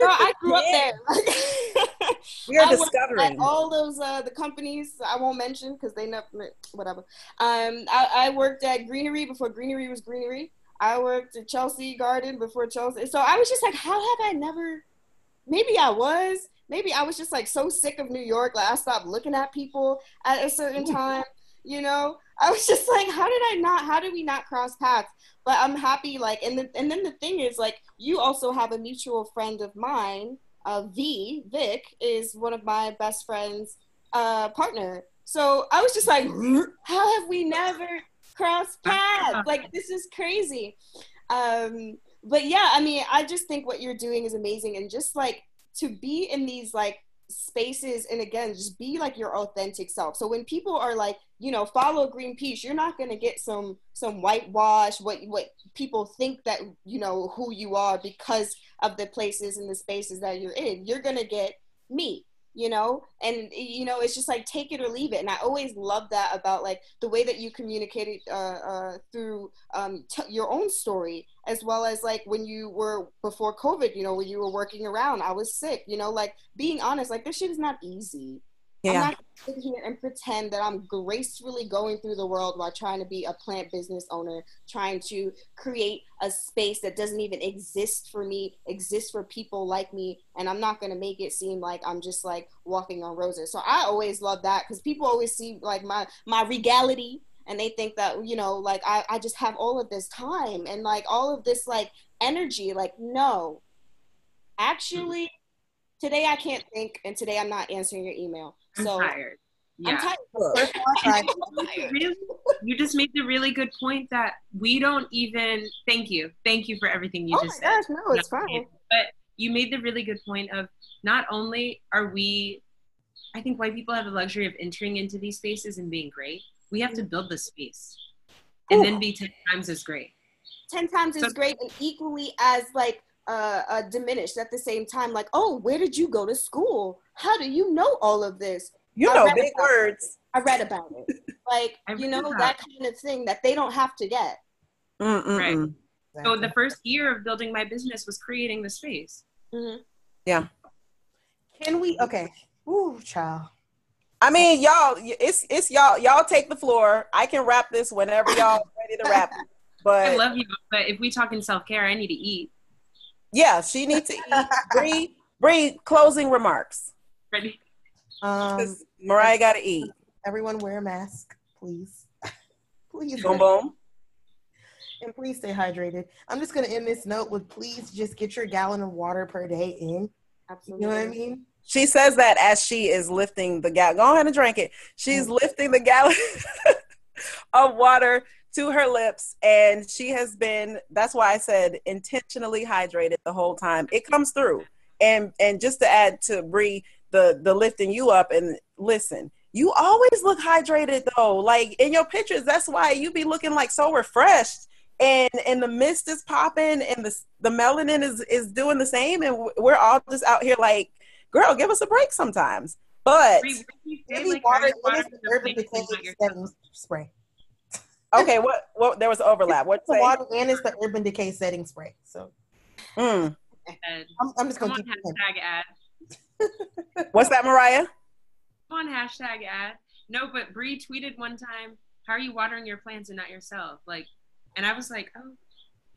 Girl, I grew up there. we are I discovering. all those uh, the companies I won't mention because they never whatever. Um, I, I worked at Greenery before Greenery was Greenery. I worked at Chelsea Garden before Chelsea. So I was just like, how have I never? Maybe I was. maybe I was just like so sick of New York, like I stopped looking at people at a certain time. You know, I was just like, how did I not? How did we not cross paths? But I'm happy, like, and the, and then the thing is, like, you also have a mutual friend of mine, uh, V Vic, is one of my best friends' uh, partner. So I was just like, how have we never crossed paths? Like, this is crazy. Um, but yeah, I mean, I just think what you're doing is amazing, and just like to be in these like spaces and again just be like your authentic self. So when people are like you know follow greenpeace you're not going to get some some whitewash what what people think that you know who you are because of the places and the spaces that you're in. You're going to get me you know? And you know it's just like take it or leave it. And i always love that about like the way that you communicated uh, uh, through um, t- your own story as well as like when you were before covid you know when you were working around i was sick you know like being honest like this shit is not easy Yeah. I'm not gonna sit here and pretend that I'm gracefully going through the world while trying to be a plant business owner, trying to create a space that doesn't even exist for me, exist for people like me, and I'm not gonna make it seem like I'm just like walking on roses. So I always love that because people always see like my my regality and they think that you know like I, I just have all of this time and like all of this like energy like no. Actually today i can't think and today i'm not answering your email. I'm so tired. i'm Yeah. tired. First of all, I- really, you just made the really good point that we don't even thank you. Thank you for everything you oh my just said. gosh no it's Not- fine. but you made the really good point of not only are we i think white people have the luxury of entering into these spaces and being great we have to build the space and then be 10 times as great 10 times as great and equally as like uh, uh diminished at the same time like oh where did you go to school how do you know all of this You I know, big about- words. i read about it like you know about that kind of thing that they don't have to get Mm-mm-mm. so the first year of building my business was creating the space Mhm. Can we? Okay. Ooh, child. I mean, y'all, it's it's y'all. Y'all take the floor. I can wrap this whenever y'all ready to wrap. it. i love you but if we talk in self-care i need to eat yeah, she needs to eat. Bree, Bree, closing remarks. ready Um, 'Cause Mariah got to eat. everyone wear a mask, please. please. Boom, boom. And please stay hydrated. I'm just gonna end this note with please just get your gallon of water per day in. Absolutely. You know what I mean? She says that as she is lifting the gallon. Go ahead and drink it. She's mm-hmm. lifting the gallon of water to her lips, and she has been. That's why I said intentionally hydrated the whole time. It comes through, and and just to add to Bree, the the lifting you up and listen. You always look hydrated though. Like in your pictures, that's why you be looking like so refreshed. And and the mist is popping, and the the melanin is is doing the same, and we're all just out here like girl, give us a break sometimes. But Bree, what do you say, Give me like, water. Harry What is Potter urban decay you spray? okay, what what there was overlap. What The water and it's the urban decay setting spray. So Mm. I'm, I'm just gonna on, keep it. hashtag ad. What's that, Mariah? Come on, hashtag ad. No, but Bree tweeted one time, "How are you watering your plants and not yourself?" Like, and I was like, "Oh,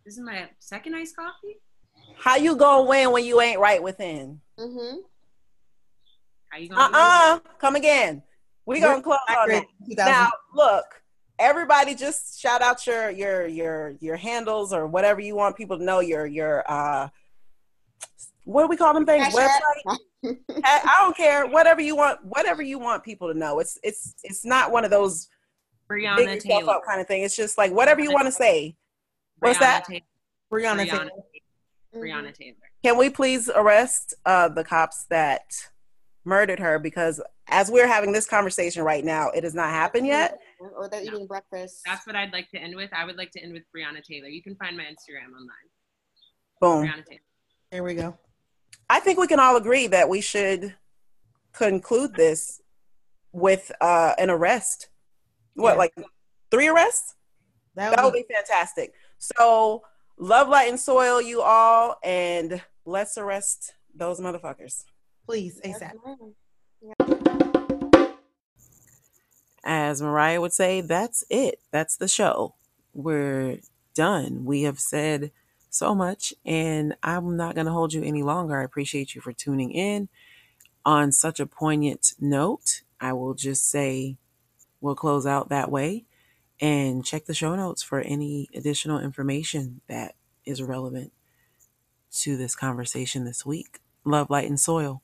this is my second iced coffee." How you gonna win when you ain't right within? mm-hmm. How you Uh gonna? uh Come again. We gonna close on that. 2000. Now look, everybody, just shout out your your your your handles or whatever you want people to know. Your your uh, what do we call them things? Cash Website. I I don't care. Whatever you want. Whatever you want people to know. It's it's it's not one of those big Breonna yourself Taylor. up kind of thing. It's just like whatever you want to say. What's Breonna that? Taylor. Breonna, Breonna, Taylor. Breonna Taylor. Can we please arrest uh, the cops that murdered her? Because as we're having this conversation right now, it has not happened yet. or they're eating breakfast That's what I'd like to end with. I would like to end with Breonna Taylor. You can find my Instagram online. Boom. Breonna Taylor. There we go. I think we can all agree that we should conclude this with uh, an arrest. What, Yeah. like three arrests? That That would would be fantastic. So, love, light, and soil, you all, and let's arrest those motherfuckers. Please Yes, ASAP. ma'am. as Mariah would say, that's it. That's the show. We're done. We have said so much, and I'm not going to hold you any longer. I appreciate you for tuning in. on such a poignant note, I will just say we'll close out that way and check the show notes for any additional information that is relevant to this conversation this week. Love, light, and soil.